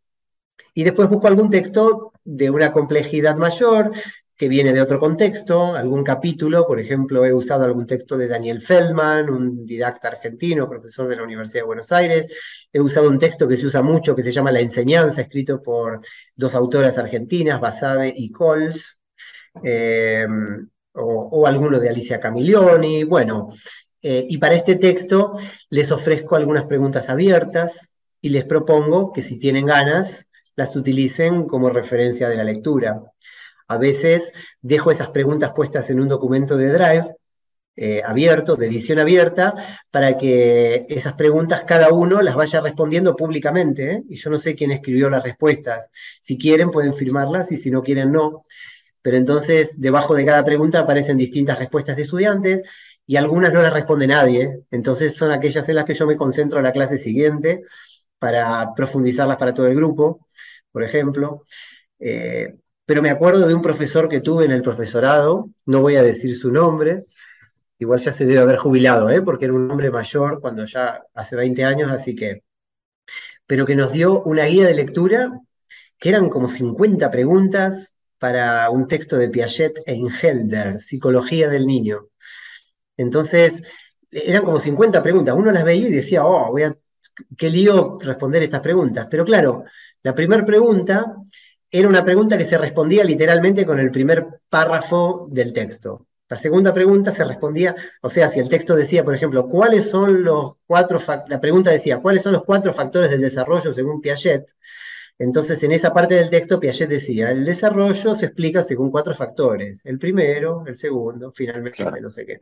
Speaker 2: Y después busco algún texto de una complejidad mayor, que viene de otro contexto, algún capítulo, por ejemplo, he usado algún texto de Daniel Feldman, un didacta argentino, profesor de la Universidad de Buenos Aires, he usado un texto que se usa mucho, que se llama La enseñanza, escrito por dos autoras argentinas, Basabe y Coles, eh, o, alguno de Alicia Camilioni, bueno, eh, y para este texto les ofrezco algunas preguntas abiertas y les propongo que si tienen ganas, las utilicen como referencia de la lectura. A veces dejo esas preguntas puestas en un documento de Drive eh, abierto, de edición abierta, para que esas preguntas cada uno las vaya respondiendo públicamente. ¿eh? Y yo no sé quién escribió las respuestas. Si quieren pueden firmarlas y si no quieren no. Pero entonces debajo de cada pregunta aparecen distintas respuestas de estudiantes y algunas no las responde nadie. Entonces son aquellas en las que yo me concentro en la clase siguiente para profundizarlas para todo el grupo, por ejemplo. Eh, pero me acuerdo de un profesor que tuve en el profesorado, no voy a decir su nombre, igual ya se debe haber jubilado, ¿eh? porque era un hombre mayor cuando ya hace 20 años, así que... pero que nos dio una guía de lectura que eran como 50 preguntas para un texto de Piaget e Ingelder, Psicología del Niño. Entonces, eran como 50 preguntas. Uno las veía y decía, oh, voy a, qué lío responder estas preguntas. Pero claro, la primera pregunta era una pregunta que se respondía literalmente con el primer párrafo del texto. La segunda pregunta se respondía, o sea, si el texto decía, por ejemplo, ¿cuáles son los cuatro, la pregunta decía, ¿cuáles son los cuatro factores del desarrollo según Piaget? Entonces, en esa parte del texto, Piaget decía, el desarrollo se explica según cuatro factores, el primero, el segundo, finalmente no sé qué.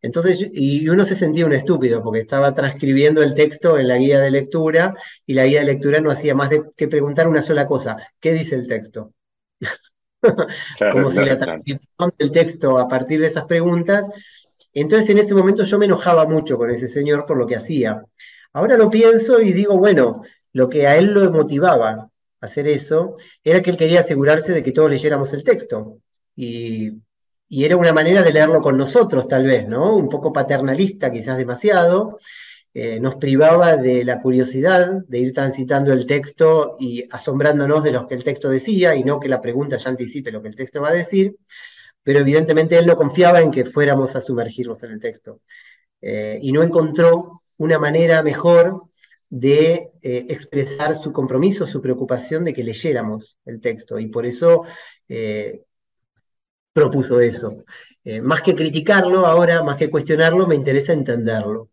Speaker 2: Entonces, y uno se sentía un estúpido porque estaba transcribiendo el texto en la guía de lectura y la guía de lectura no hacía más de que preguntar una sola cosa, ¿qué dice el texto? Como si la transcripción del texto a partir de esas preguntas. Entonces, en ese momento yo me enojaba mucho con ese señor por lo que hacía. Ahora lo pienso y digo, bueno, lo que a él lo motivaba a hacer eso era que él quería asegurarse de que todos leyéramos el texto. Y, era una manera de leerlo con nosotros, tal vez, ¿no? Un poco paternalista, quizás demasiado. Eh, nos privaba de la curiosidad de ir transitando el texto y asombrándonos de lo que el texto decía y no que la pregunta ya anticipe lo que el texto va a decir, pero evidentemente él no confiaba en que fuéramos a sumergirnos en el texto eh, y no encontró una manera mejor de eh, expresar su compromiso, su preocupación de que leyéramos el texto. Y por eso eh, propuso eso. Eh, más que criticarlo ahora, más que cuestionarlo, me interesa entenderlo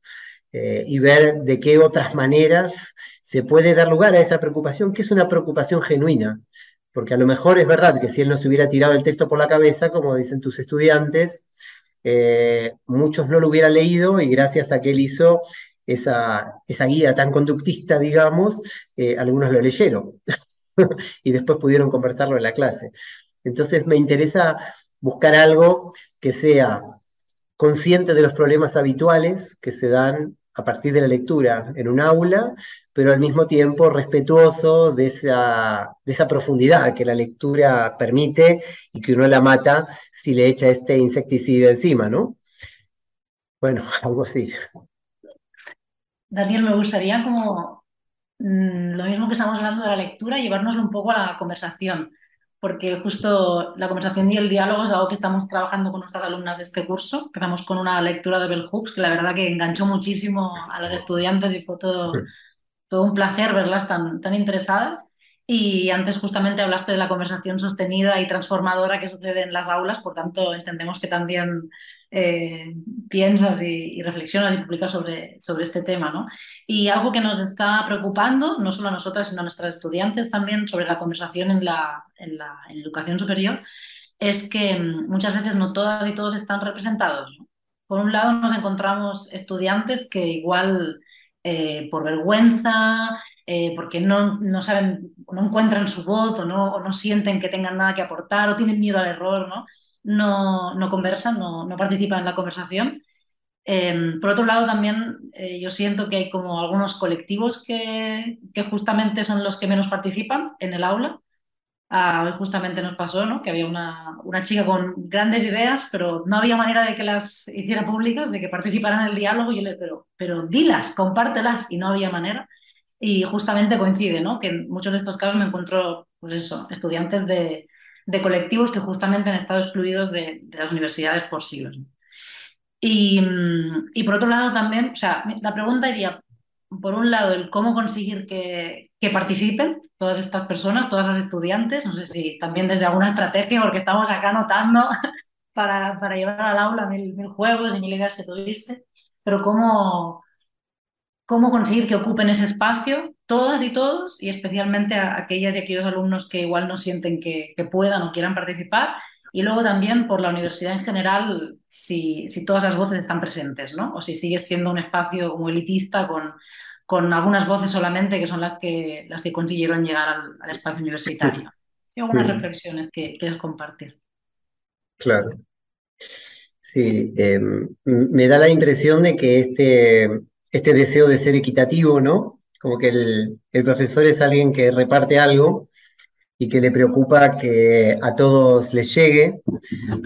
Speaker 2: y ver de qué otras maneras se puede dar lugar a esa preocupación, que es una preocupación genuina. Porque a lo mejor es verdad que si él no se hubiera tirado el texto por la cabeza, como dicen tus estudiantes, muchos no lo hubieran leído y gracias a que él hizo esa, guía tan conductista, digamos, eh, algunos lo leyeron y después pudieron conversarlo en la clase. Entonces me interesa buscar algo que sea consciente de los problemas habituales que se dan a partir de la lectura en un aula, pero al mismo tiempo respetuoso de esa, de esa profundidad que la lectura permite y que uno la mata si le echa este insecticida encima, ¿no? Bueno, algo así.
Speaker 3: Daniel, me gustaría como mm, lo mismo que estamos hablando de la lectura, llevarnos un poco a la conversación, porque justo la conversación y el diálogo es algo que estamos trabajando con nuestras alumnas de este curso. Empezamos con una lectura de Bell Hooks, que la verdad que enganchó muchísimo a las estudiantes y fue todo, todo un placer verlas tan, tan interesadas. Y antes justamente hablaste de la conversación sostenida y transformadora que sucede en las aulas, por tanto entendemos que también eh, piensas y, reflexionas y publicas sobre, sobre este tema. ¿no? Y algo que nos está preocupando, no solo a nosotras, sino a nuestras estudiantes también, sobre la conversación en la, en la educación superior, es que mm, muchas veces no todas y todos están representados. Por un lado nos encontramos estudiantes que igual eh, por vergüenza, eh, porque no, no, saben, no encuentran su voz o no, no, sienten que tengan nada que aportar o tienen miedo al error, ¿no? No, no conversan, no, no, participan en la conversación. Em, por otro lado, también eh, yo siento que hay como algunos colectivos que, que, justamente son los que menos participan en el aula. Ah, hoy justamente nos pasó ¿no? que había una, una, chica con grandes ideas, pero no había manera de que las hiciera públicas, de que participaran en el diálogo. Y yo le pero, pero dilas, compártelas, y no había manera. Y justamente coincide, ¿no? Que en muchos de estos casos me encuentro, pues eso, estudiantes de, de colectivos que justamente han estado excluidos de, las universidades por siglos. Y, y, por otro lado también, o sea, la pregunta iría, por un lado, el cómo conseguir que, que, participen todas estas personas, todas las estudiantes, no sé si también desde alguna estrategia, porque estamos acá anotando para, para llevar al aula mil, mil juegos y mil ideas que tuviste, pero cómo, cómo conseguir que ocupen ese espacio todas y todos, y especialmente a aquellas y aquellos alumnos que igual no sienten que, puedan o quieran participar, y luego también por la universidad en general, si, si, todas las voces están presentes, ¿no? O si sigue siendo un espacio como elitista con, con algunas voces solamente que son las que, las que consiguieron llegar al, espacio universitario. Sí, algunas reflexiones que quieres compartir.
Speaker 2: Claro. Sí, em, me da la impresión de que este, este deseo de ser equitativo, ¿no? Como que el, profesor es alguien que reparte algo y que le preocupa que a todos les llegue.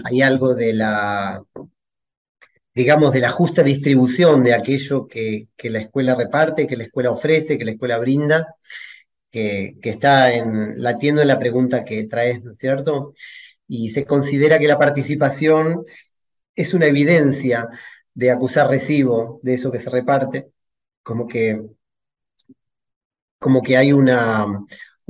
Speaker 2: Hay algo de la, digamos, de la justa distribución de aquello que, la escuela reparte, que la escuela ofrece, que la escuela brinda, que, está en, latiendo en la pregunta que traes, ¿no es cierto? Y se considera que la participación es una evidencia de acusar recibo de eso que se reparte, como que, como que hay una,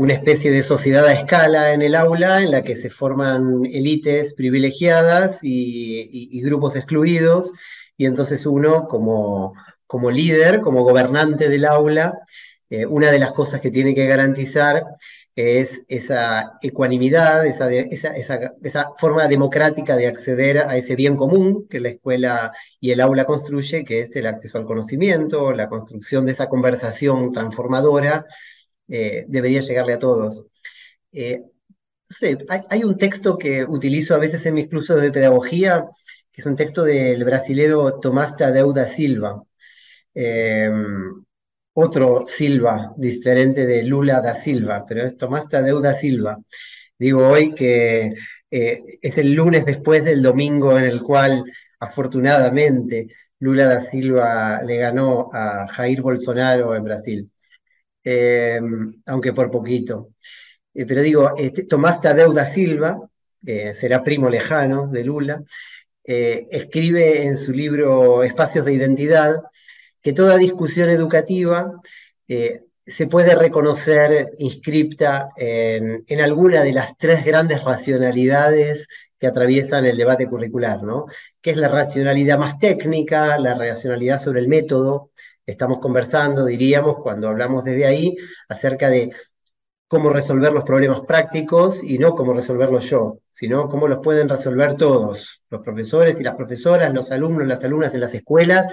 Speaker 2: una especie de sociedad a escala en el aula en la que se forman élites privilegiadas y, grupos excluidos, y entonces uno como, como líder, como gobernante del aula, eh, una de las cosas que tiene que garantizar es esa ecuanimidad, esa, esa, forma democrática de acceder a ese bien común que la escuela y el aula construye, que es el acceso al conocimiento, la construcción de esa conversación transformadora eh, debería llegarle a todos. Eh, hay, un texto que utilizo a veces en mis cursos de pedagogía, que es un texto del brasilero Tomás Tadeu da Silva. Eh, otro Silva, diferente de Lula da Silva, pero es Tomás Tadeu da Silva. Digo hoy que es el lunes después del domingo en el cual, afortunadamente, Lula da Silva le ganó a Jair Bolsonaro en Brasil. Em, aunque por poquito. Eh, pero digo, este, Tomás Tadeu da Silva, será primo lejano de Lula, eh, escribe en su libro Espacios de Identidad que toda discusión educativa eh, se puede reconocer inscripta en, alguna de las tres grandes racionalidades que atraviesan el debate curricular, ¿no? que es la racionalidad más técnica, la racionalidad sobre el método, estamos conversando, diríamos, cuando hablamos desde ahí, acerca de cómo resolver los problemas prácticos y no cómo resolverlos yo, sino cómo los pueden resolver todos, los profesores y las profesoras, los alumnos, las alumnas en las escuelas,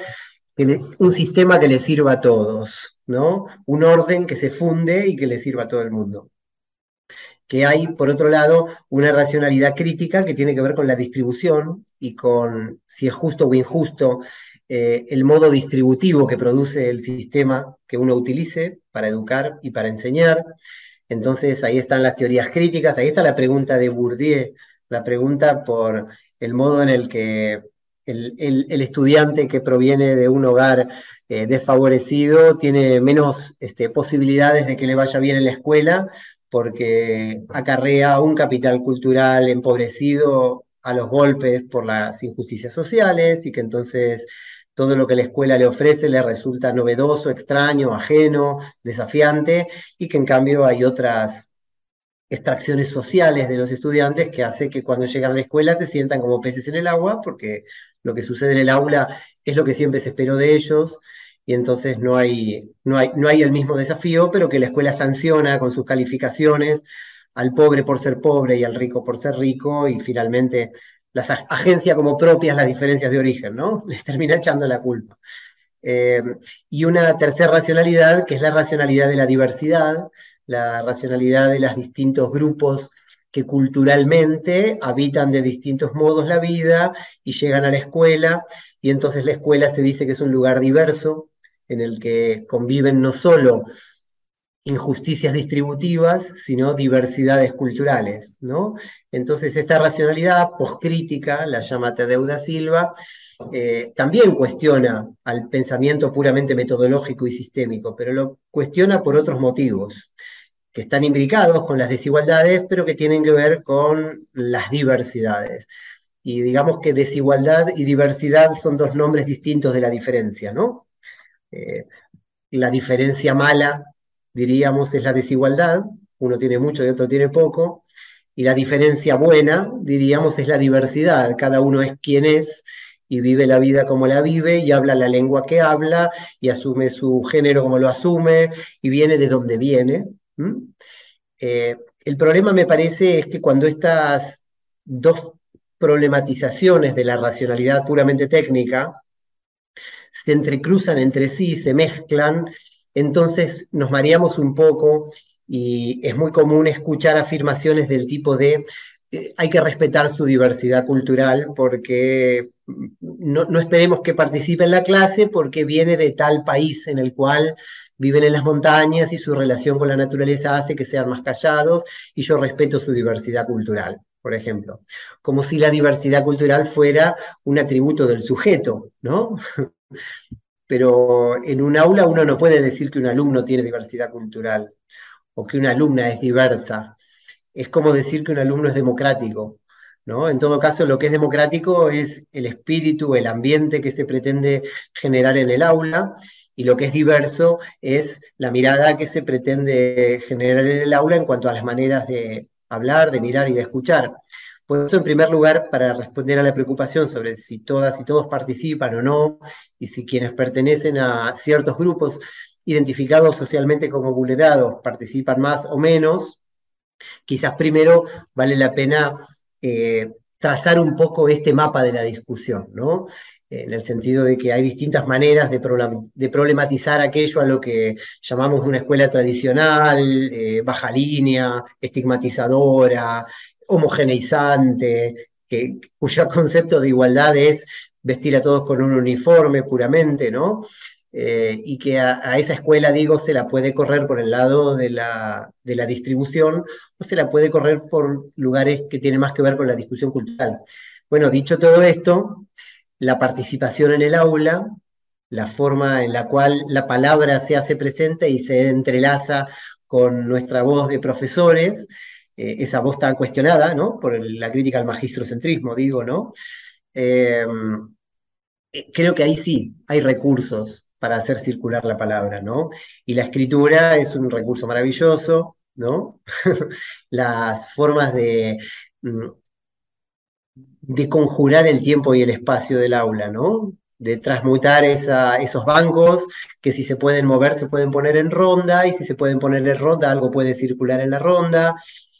Speaker 2: un sistema que les sirva a todos, ¿no? Un orden que se funde y que le sirva a todo el mundo. Que hay, por otro lado, una racionalidad crítica que tiene que ver con la distribución y con si es justo o injusto eh, el modo distributivo que produce el sistema que uno utilice para educar y para enseñar. Entonces ahí están las teorías críticas, ahí está la pregunta de Bourdieu, la pregunta por el modo en el que el, estudiante que proviene de un hogar eh, desfavorecido tiene menos este, posibilidades de que le vaya bien en la escuela porque acarrea un capital cultural empobrecido a los golpes por las injusticias sociales y que entonces todo lo que la escuela le ofrece le resulta novedoso, extraño, ajeno, desafiante, y que en cambio hay otras extracciones sociales de los estudiantes que hace que cuando llegan a la escuela se sientan como peces en el agua, porque lo que sucede en el aula es lo que siempre se esperó de ellos, y entonces no hay, no hay, no hay el mismo desafío, pero que la escuela sanciona con sus calificaciones al pobre por ser pobre y al rico por ser rico, y finalmente las agencias como propias las diferencias de origen, ¿no? Les termina echando la culpa. Eh, y una tercera racionalidad, que es la racionalidad de la diversidad, la racionalidad de los distintos grupos que culturalmente habitan de distintos modos la vida y llegan a la escuela, y entonces la escuela se dice que es un lugar diverso en el que conviven no solo injusticias distributivas, sino diversidades culturales, ¿no? Entonces esta racionalidad poscrítica, la llama Tadeuda Silva, eh, también cuestiona al pensamiento puramente metodológico y sistémico, pero lo cuestiona por otros motivos, que están imbricados con las desigualdades, pero que tienen que ver con las diversidades. Y digamos que desigualdad y diversidad son dos nombres distintos de la diferencia, ¿no? Eh, la diferencia mala diríamos, es la desigualdad, uno tiene mucho y otro tiene poco, y la diferencia buena, diríamos, es la diversidad, cada uno es quien es y vive la vida como la vive y habla la lengua que habla y asume su género como lo asume y viene de donde viene. Eh, el problema me parece es que cuando estas dos problematizaciones de la racionalidad puramente técnica se entrecruzan entre sí, se mezclan, entonces nos mareamos un poco y es muy común escuchar afirmaciones del tipo de eh, hay que respetar su diversidad cultural porque no, esperemos que participe en la clase porque viene de tal país en el cual viven en las montañas y su relación con la naturaleza hace que sean más callados y yo respeto su diversidad cultural. por ejemplo, como si la diversidad cultural fuera un atributo del sujeto, ¿no? Pero en un aula uno no puede decir que un alumno tiene diversidad cultural o que una alumna es diversa. Es como decir que un alumno es democrático, ¿no? En todo caso, lo que es democrático es el espíritu, el ambiente que se pretende generar en el aula y lo que es diverso es la mirada que se pretende generar en el aula en cuanto a las maneras de hablar, de mirar y de escuchar. Por eso, en primer lugar, para responder a la preocupación sobre si todas y todos participan o no, y si quienes pertenecen a ciertos grupos identificados socialmente como vulnerados participan más o menos, quizás primero vale la pena eh, trazar un poco este mapa de la discusión, ¿no? En el sentido de que hay distintas maneras de, problematizar aquello a lo que llamamos una escuela tradicional, eh, baja línea, estigmatizadora, homogeneizante, que, cuyo concepto de igualdad es vestir a todos con un uniforme puramente, ¿no? Eh, y que a, esa escuela, digo, se la puede correr por el lado de la, de la distribución o se la puede correr por lugares que tienen más que ver con la discusión cultural. Bueno, dicho todo esto, la participación en el aula, la forma en la cual la palabra se hace presente y se entrelaza con nuestra voz de profesores, eh, esa voz tan cuestionada, ¿no? Por la crítica al magistrocentrismo, digo, ¿no? Em, eh, creo que ahí sí hay recursos para hacer circular la palabra, ¿no? Y la escritura es un recurso maravilloso, ¿no? Las formas de mm, de conjurar el tiempo y el espacio del aula, ¿no? De transmutar esos bancos que si se pueden mover se pueden poner en ronda y si se pueden poner en ronda algo puede circular en la ronda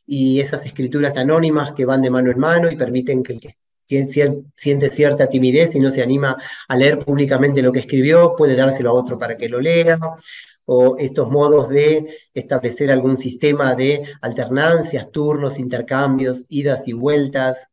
Speaker 2: y esas escrituras anónimas que van de mano en mano y permiten que el que siente cierta timidez y no se anima a leer públicamente lo que escribió, puede dárselo a otro para que lo lea, o estos modos de establecer algún sistema de alternancias, turnos, intercambios, idas y vueltas,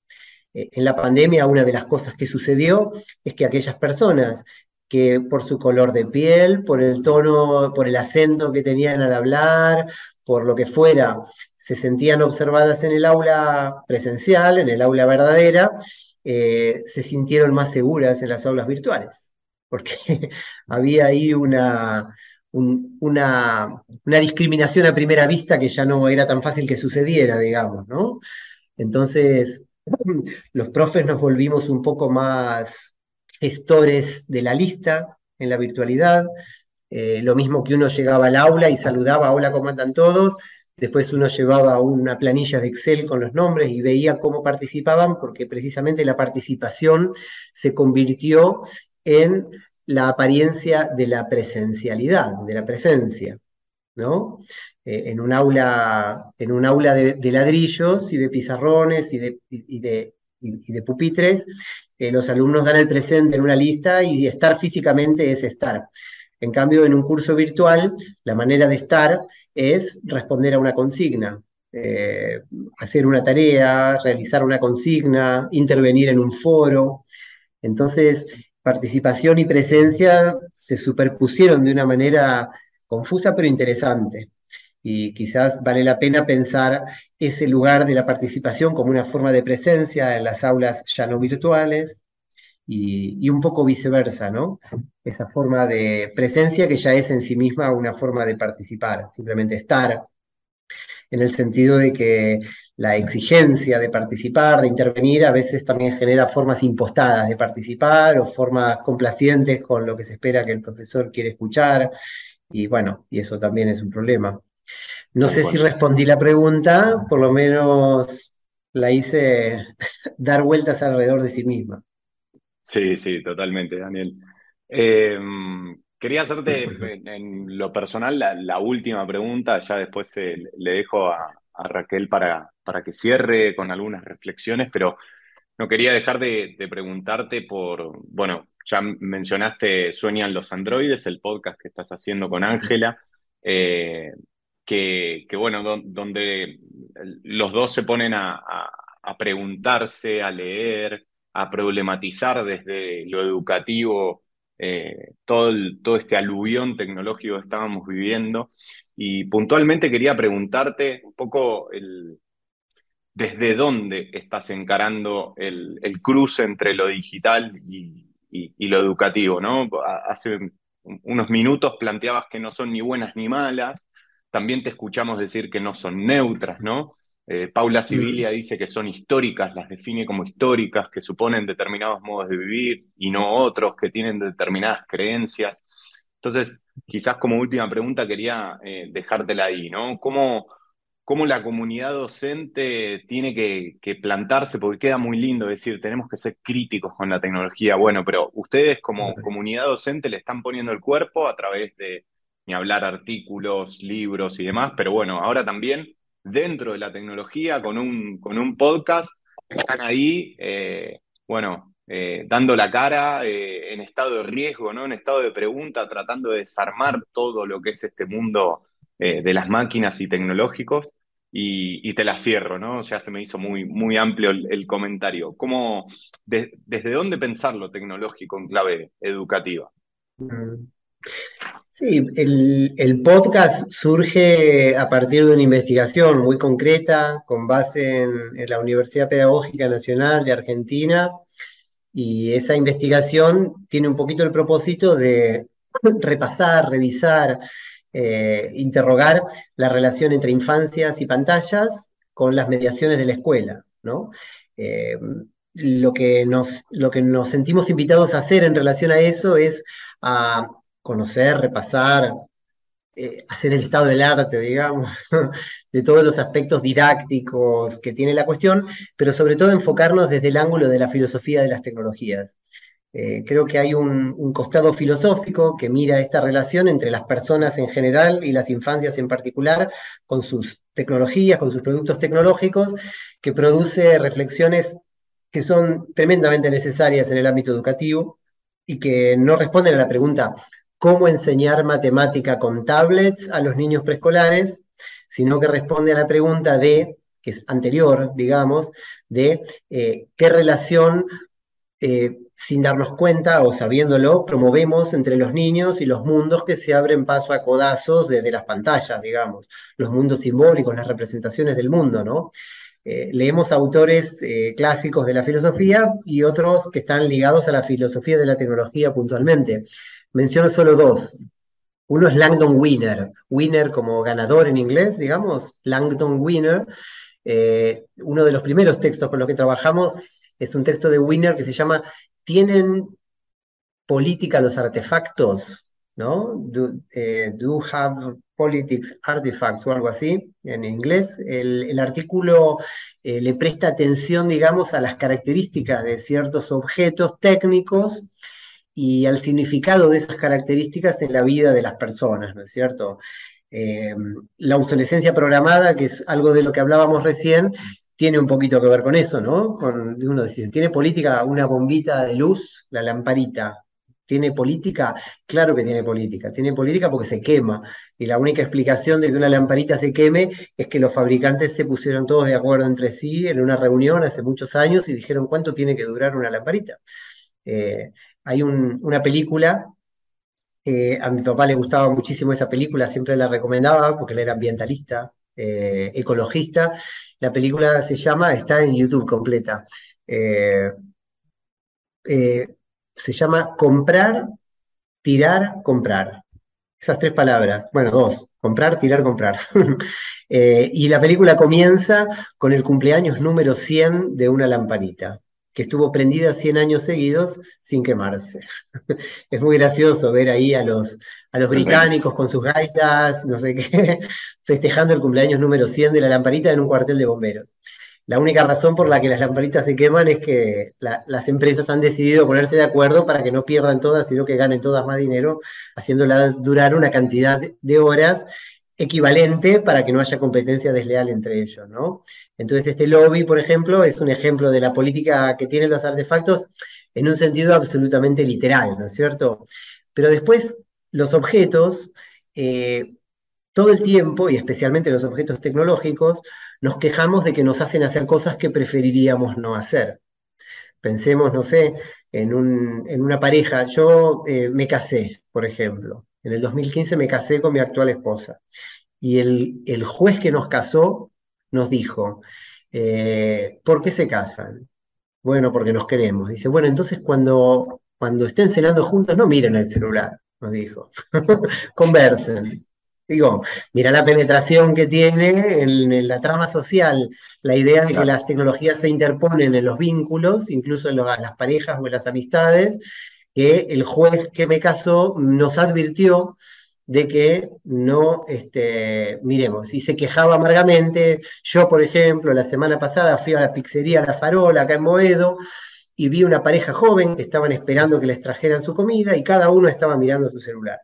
Speaker 2: en la pandemia una de las cosas que sucedió es que aquellas personas que por su color de piel, por el tono, por el acento que tenían al hablar, por lo que fuera, se sentían observadas en el aula presencial, en el aula verdadera, eh, se sintieron más seguras en las aulas virtuales, porque había ahí una, una, una, discriminación a primera vista que ya no era tan fácil que sucediera, digamos, ¿no? Entonces, los profes nos volvimos un poco más gestores de la lista en la virtualidad, eh, lo mismo que uno llegaba al aula y saludaba, hola, ¿cómo andan todos? Después uno llevaba una planilla de Excel con los nombres y veía cómo participaban, porque precisamente la participación se convirtió en la apariencia de la presencialidad, de la presencia. ¿no? Eh, en un aula, en un aula de, ladrillos y de pizarrones y de, pupitres, eh, los alumnos dan el presente en una lista y estar físicamente es estar. En cambio, en un curso virtual, la manera de estar es responder a una consigna, eh, hacer una tarea, realizar una consigna, intervenir en un foro. Entonces, participación y presencia se superpusieron de una manera confusa pero interesante. Y quizás vale la pena pensar ese lugar de la participación como una forma de presencia en las aulas ya no virtuales y, un poco viceversa, ¿no? Esa forma de presencia que ya es en sí misma una forma de participar, simplemente estar, en el sentido de que la exigencia de participar, de intervenir, a veces también genera formas impostadas de participar o formas complacientes con lo que se espera que el profesor quiere escuchar y bueno, y eso también es un problema. No sé si respondí la pregunta, por lo menos la hice dar vueltas alrededor de sí misma.
Speaker 1: Sí, sí, totalmente, Daniel. Em, quería hacerte en, lo personal la, última pregunta, ya después eh, le dejo a, Raquel para, para, que cierre con algunas reflexiones, pero no quería dejar de, de preguntarte por, bueno, ya mencionaste Sueñan los androides, el podcast que estás haciendo con Ángela, eh, que, bueno, donde los dos se ponen a, preguntarse, a leer, a problematizar desde lo educativo eh, todo, todo este aluvión tecnológico que estábamos viviendo. Y puntualmente quería preguntarte un poco el, desde dónde estás encarando el, cruce entre lo digital y, lo educativo, ¿no? Hace unos minutos planteabas que no son ni buenas ni malas, también te escuchamos decir que no son neutras, ¿no? Eh, Paula mm. Sibilia dice que son históricas, las define como históricas, que suponen determinados modos de vivir y no otros, que tienen determinadas creencias. Entonces, quizás como última pregunta quería eh, dejártela ahí, ¿no? ¿Cómo, cómo la comunidad docente tiene que, plantarse, porque queda muy lindo decir, tenemos que ser críticos con la tecnología. Bueno, pero ustedes como comunidad docente le están poniendo el cuerpo a través de, ni hablar, artículos, libros y demás, pero bueno, ahora también dentro de la tecnología, con un, con un podcast, están ahí, eh, bueno, eh, dando la cara eh, en estado de riesgo, ¿no? En estado de pregunta, tratando de desarmar todo lo que es este mundo de las máquinas y tecnológicos. Y, te la cierro, ¿no? Ya se me hizo muy, muy amplio el, comentario. ¿Cómo, ¿Desde dónde pensar lo tecnológico en clave educativa?
Speaker 2: Mm. Sí, el, podcast surge a partir de una investigación muy concreta con base en, la Universidad Pedagógica Nacional de Argentina y esa investigación tiene un poquito el propósito de repasar, revisar eh, interrogar la relación entre infancias y pantallas con las mediaciones de la escuela, ¿no? Eh, lo, que nos, lo que nos sentimos invitados a hacer en relación a eso es a conocer, repasar, eh, hacer el estado del arte, digamos, de todos los aspectos didácticos que tiene la cuestión, pero sobre todo enfocarnos desde el ángulo de la filosofía de las tecnologías. Eh, creo que hay un, costado filosófico que mira esta relación entre las personas en general y las infancias en particular, con sus tecnologías, con sus productos tecnológicos, que produce reflexiones que son tremendamente necesarias en el ámbito educativo y que no responden a la pregunta cómo enseñar matemática con tablets a los niños preescolares, sino que responde a la pregunta de, que es anterior, digamos, de eh, qué relación eh, sin darnos cuenta o sabiéndolo, promovemos entre los niños y los mundos que se abren paso a codazos desde las pantallas, digamos, los mundos simbólicos, las representaciones del mundo, ¿no? Eh, leemos autores clásicos de la filosofía y otros que están ligados a la filosofía de la tecnología puntualmente. Menciono solo dos. Uno es Langdon Winner, Winner como ganador en inglés, digamos, Langdon Winner. Eh, uno de los primeros textos con los que trabajamos es un texto de Winner que se llama ¿Tienen política los artefactos? ¿No? Do, eh, have politics artifacts o algo así en inglés. El, artículo eh, le presta atención, digamos, a las características de ciertos objetos técnicos y al significado de esas características en la vida de las personas, ¿no es cierto? Eh, la obsolescencia programada, que es algo de lo que hablábamos recién, tiene un poquito que ver con eso, ¿no? Con, uno dice, ¿tiene política una bombita de luz, la lamparita? ¿Tiene política? Claro que tiene política. Tiene política porque se quema. Y la única explicación de que una lamparita se queme es que los fabricantes se pusieron todos de acuerdo entre sí en una reunión hace muchos años y dijeron cuánto tiene que durar una lamparita. Eh, hay una película, eh, a mi papá le gustaba muchísimo esa película, siempre la recomendaba porque él era ambientalista, eh, ecologista. La película se llama, está en YouTube completa. Eh, eh, se llama Comprar, Tirar, Comprar. Esas tres palabras, bueno, dos, comprar, tirar, comprar. y la película comienza con el cumpleaños número 100 de una lamparita que estuvo prendida 100 años seguidos sin quemarse. es muy gracioso ver ahí a los, a los británicos con sus gaitas, no sé qué, festejando el cumpleaños número 100 de la lamparita en un cuartel de bomberos. La única razón por la que las lamparitas se queman es que las empresas han decidido ponerse de acuerdo para que no pierdan todas, sino que ganen todas más dinero, haciéndolas durar una cantidad de horas equivalente para que no haya competencia desleal entre ellos, ¿no? Entonces, este lobby, por ejemplo, es un ejemplo de la política que tienen los artefactos en un sentido absolutamente literal, ¿no es cierto? Pero después, los objetos, eh, todo el tiempo, y especialmente los objetos tecnológicos, nos quejamos de que nos hacen hacer cosas que preferiríamos no hacer. Pensemos, no sé, en, una pareja. Yo eh, me casé, por ejemplo. En el 2015 me casé con mi actual esposa. Y el, juez que nos casó nos dijo, eh, ¿por qué se casan? Bueno, porque nos queremos. Dice, bueno, entonces cuando, cuando estén cenando juntos, no miren el celular, nos dijo. Conversen. Digo, mira la penetración que tiene en, la trama social, la idea de que las tecnologías se interponen en los vínculos, incluso en las parejas o en las amistades, que el juez que me casó nos advirtió de que no este, miremos. Y se quejaba amargamente. Yo, por ejemplo, la semana pasada fui a la pizzería La Farola, acá en Moedo, y vi una pareja joven que estaban esperando que les trajeran su comida y cada uno estaba mirando su celular.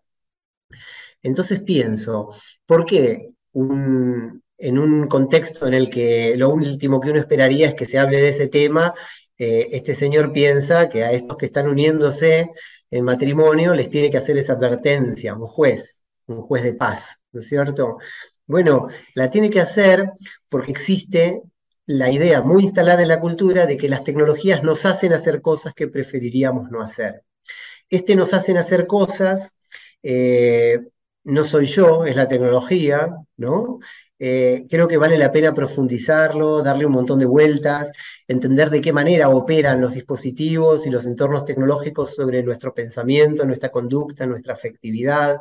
Speaker 2: Entonces pienso, ¿por qué en un contexto en el que lo último que uno esperaría es que se hable de ese tema, eh, este señor piensa que a estos que están uniéndose en matrimonio les tiene que hacer esa advertencia, un juez, un juez de paz, ¿no es cierto? Bueno, la tiene que hacer porque existe la idea muy instalada en la cultura de que las tecnologías nos hacen hacer cosas que preferiríamos no hacer. Este nos hacen hacer cosas, eh, no soy yo, es la tecnología, ¿no? Eh, creo que vale la pena profundizarlo, darle un montón de vueltas, entender de qué manera operan los dispositivos y los entornos tecnológicos sobre nuestro pensamiento, nuestra conducta, nuestra afectividad.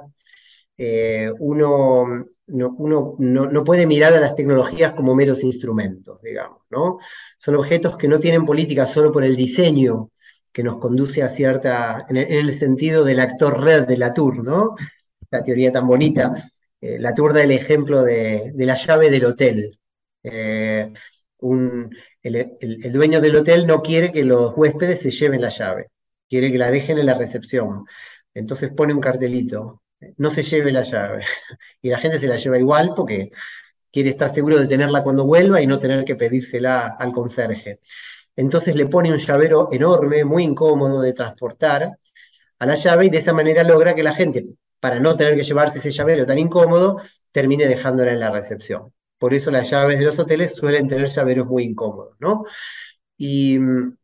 Speaker 2: Eh, uno, no, uno no, puede mirar a las tecnologías como meros instrumentos, digamos, ¿no? Son objetos que no tienen política solo por el diseño que nos conduce a cierta, en el, sentido del actor red de Latour, ¿no? La teoría tan bonita eh, la Latour da el ejemplo de, la llave del hotel. Eh, el, dueño del hotel no quiere que los huéspedes se lleven la llave, quiere que la dejen en la recepción. Entonces pone un cartelito, no se lleve la llave. Y la gente se la lleva igual porque quiere estar seguro de tenerla cuando vuelva y no tener que pedírsela al conserje. Entonces le pone un llavero enorme, muy incómodo de transportar a la llave y de esa manera logra que la gente para no tener que llevarse ese llavero tan incómodo, termine dejándola en la recepción. Por eso las llaves de los hoteles suelen tener llaveros muy incómodos, ¿no? Y mm,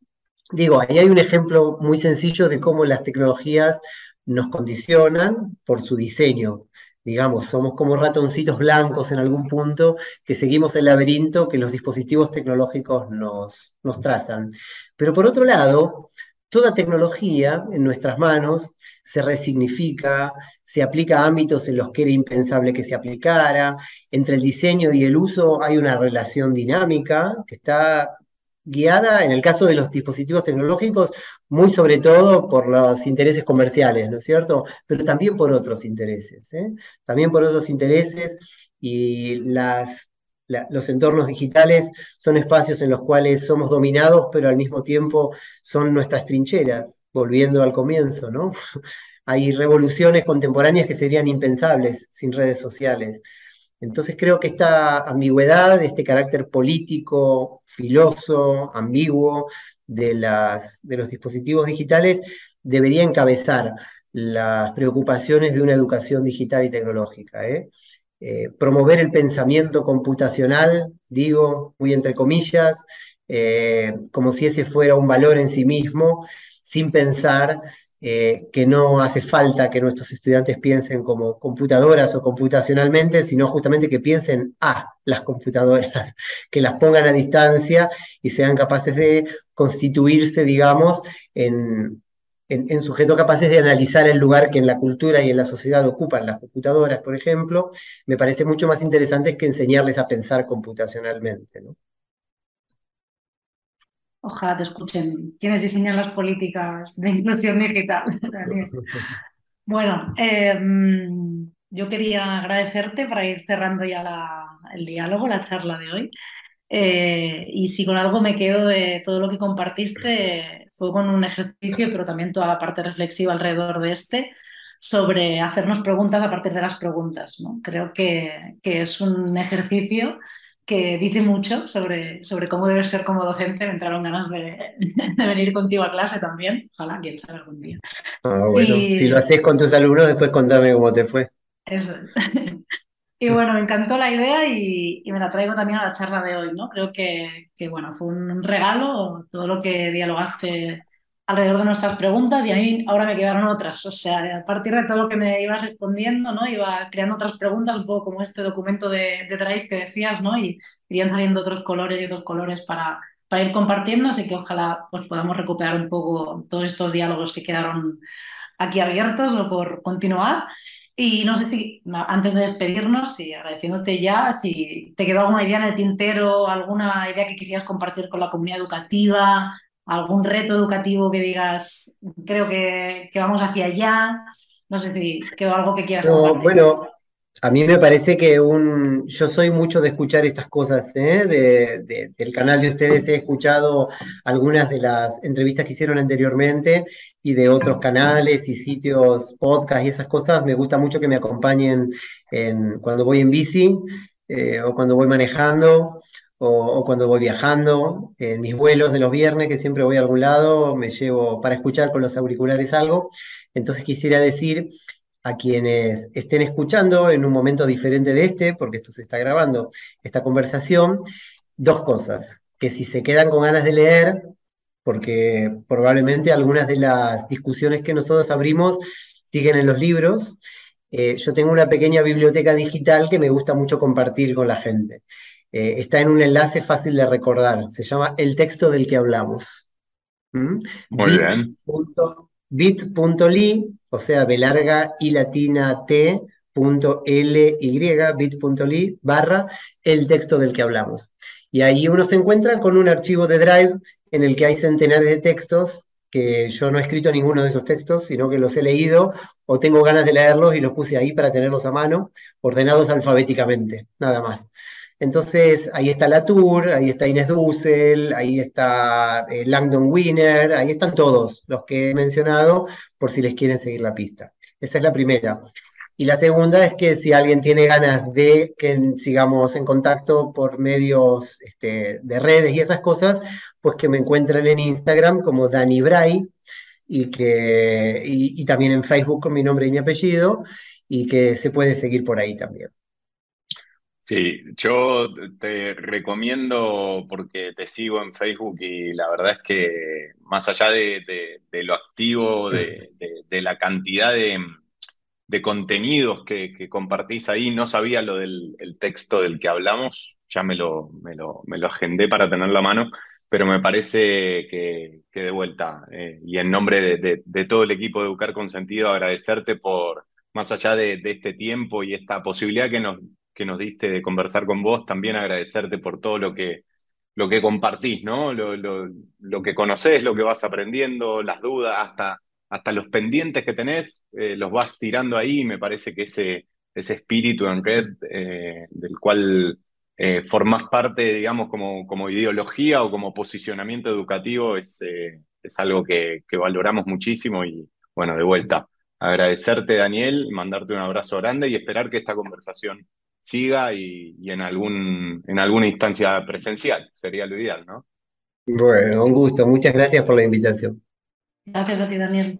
Speaker 2: digo, ahí hay un ejemplo muy sencillo de cómo las tecnologías nos condicionan por su diseño. Digamos, somos como ratoncitos blancos en algún punto que seguimos el laberinto que los dispositivos tecnológicos nos, nos trazan. Pero por otro lado, toda tecnología en nuestras manos se resignifica, se aplica a ámbitos en los que era impensable que se aplicara. Entre el diseño y el uso hay una relación dinámica que está guiada, en el caso de los dispositivos tecnológicos, muy sobre todo por los intereses comerciales, ¿no es cierto? Pero también por otros intereses, ¿eh? También por otros intereses y las los entornos digitales son espacios en los cuales somos dominados, pero al mismo tiempo son nuestras trincheras, volviendo al comienzo, ¿no? Hay revoluciones contemporáneas que serían impensables sin redes sociales. Entonces creo que esta ambigüedad, este carácter político, filoso, ambiguo de, los dispositivos digitales debería encabezar las preocupaciones de una educación digital y tecnológica. ¿eh? Eh, promover el pensamiento computacional, digo, muy entre comillas, eh, como si ese fuera un valor en sí mismo, sin pensar eh, que no hace falta que nuestros estudiantes piensen como computadoras o computacionalmente, sino justamente que piensen a las computadoras, que las pongan a distancia y sean capaces de constituirse, digamos, en, en, sujetos capaces de analizar el lugar que en la cultura y en la sociedad ocupan las computadoras, por ejemplo, me parece mucho más interesante que enseñarles a pensar computacionalmente.
Speaker 3: Ojalá te escuchen quienes diseñan las políticas de inclusión digital. bueno, em, yo quería agradecerte para ir cerrando ya el diálogo, la charla de hoy. Eh, y si con algo me quedo de todo lo que compartiste, fue con un ejercicio, pero también toda la parte reflexiva alrededor de este, sobre hacernos preguntas a partir de las preguntas. ¿no? Creo que, que, es un ejercicio que dice mucho sobre, sobre cómo debes ser como docente. Me entraron ganas de, de venir contigo a clase también. Ojalá, quién sabe algún día.
Speaker 2: Ah, bueno, si lo haces con tus alumnos, después contame cómo te fue.
Speaker 3: Eso es. Y bueno, me encantó la idea y, me la traigo también a la charla de hoy, ¿no? Creo que, bueno, fue un regalo todo lo que dialogaste alrededor de nuestras preguntas y a mí ahora me quedaron otras. O sea, a partir de todo lo que me ibas respondiendo, ¿no? Iba creando otras preguntas, un poco como este documento de, de Drive que decías, ¿no? Y irían saliendo otros colores y otros colores para, para ir compartiendo, así que ojalá pues, podamos recuperar un poco todos estos diálogos que quedaron aquí abiertos o por continuar. Y no sé si, antes de despedirnos, y agradeciéndote ya, si te quedó alguna idea en el tintero, alguna idea que quisieras compartir con la comunidad educativa, algún reto educativo que digas, creo que, que vamos hacia allá. No sé si quedó algo que quieras compartir.
Speaker 2: bueno, a mí me parece que un, yo soy mucho de escuchar estas cosas, ¿eh? de, del canal de ustedes he escuchado algunas de las entrevistas que hicieron anteriormente y de otros canales y sitios, podcast y esas cosas. Me gusta mucho que me acompañen en, cuando voy en bici eh, o cuando voy manejando o, o, cuando voy viajando. En mis vuelos de los viernes, que siempre voy a algún lado, me llevo para escuchar con los auriculares algo. Entonces quisiera decir a quienes estén escuchando en un momento diferente de este, porque esto se está grabando, esta conversación, dos cosas, que si se quedan con ganas de leer, porque probablemente algunas de las discusiones que nosotros abrimos siguen en los libros, eh, yo tengo una pequeña biblioteca digital que me gusta mucho compartir con la gente. Eh, está en un enlace fácil de recordar, se llama El texto del que hablamos.
Speaker 1: ¿Mm? Muy bien
Speaker 2: bit.ly, o sea, B larga y latina T, punto L Y, bit.ly, barra el texto del que hablamos. Y ahí uno se encuentra con un archivo de Drive en el que hay centenares de textos que yo no he escrito ninguno de esos textos, sino que los he leído o tengo ganas de leerlos y los puse ahí para tenerlos a mano, ordenados alfabéticamente, nada más. Entonces, ahí está Latour, ahí está Inés Dussel, ahí está eh, Langdon Winner, ahí están todos los que he mencionado, por si les quieren seguir la pista. Esa es la primera. Y la segunda es que si alguien tiene ganas de que sigamos en contacto por medios este, de redes y esas cosas, pues que me encuentren en Instagram como Dani Bray y, que, y también en Facebook con mi nombre y mi apellido y que se puede seguir por ahí también.
Speaker 1: Sí, yo te recomiendo porque te sigo en Facebook y la verdad es que más allá de, lo activo, de, la cantidad de, contenidos que, compartís ahí, no sabía lo del texto del que hablamos, ya me lo, me lo, me lo agendé para tenerlo a mano, pero me parece que, de vuelta, eh, y en nombre de, todo el equipo de Educar con Sentido, agradecerte por, más allá de este tiempo y esta posibilidad que nos que nos diste de conversar con vos, también agradecerte por todo lo que, lo que compartís, ¿no? Lo, lo, que conocés, lo que vas aprendiendo, las dudas, hasta, hasta los pendientes que tenés, eh, los vas tirando ahí. Me parece que ese, ese espíritu en red eh, del cual eh, formás parte, digamos, como, como ideología o como posicionamiento educativo es, es algo que, que valoramos muchísimo y, bueno, de vuelta, agradecerte, Daniel, mandarte un abrazo grande y esperar que esta conversación siga y, en, algún, en alguna instancia presencial. Sería lo ideal, ¿no?
Speaker 2: Bueno, un gusto. Muchas gracias por la invitación.
Speaker 3: Gracias a ti, Daniel.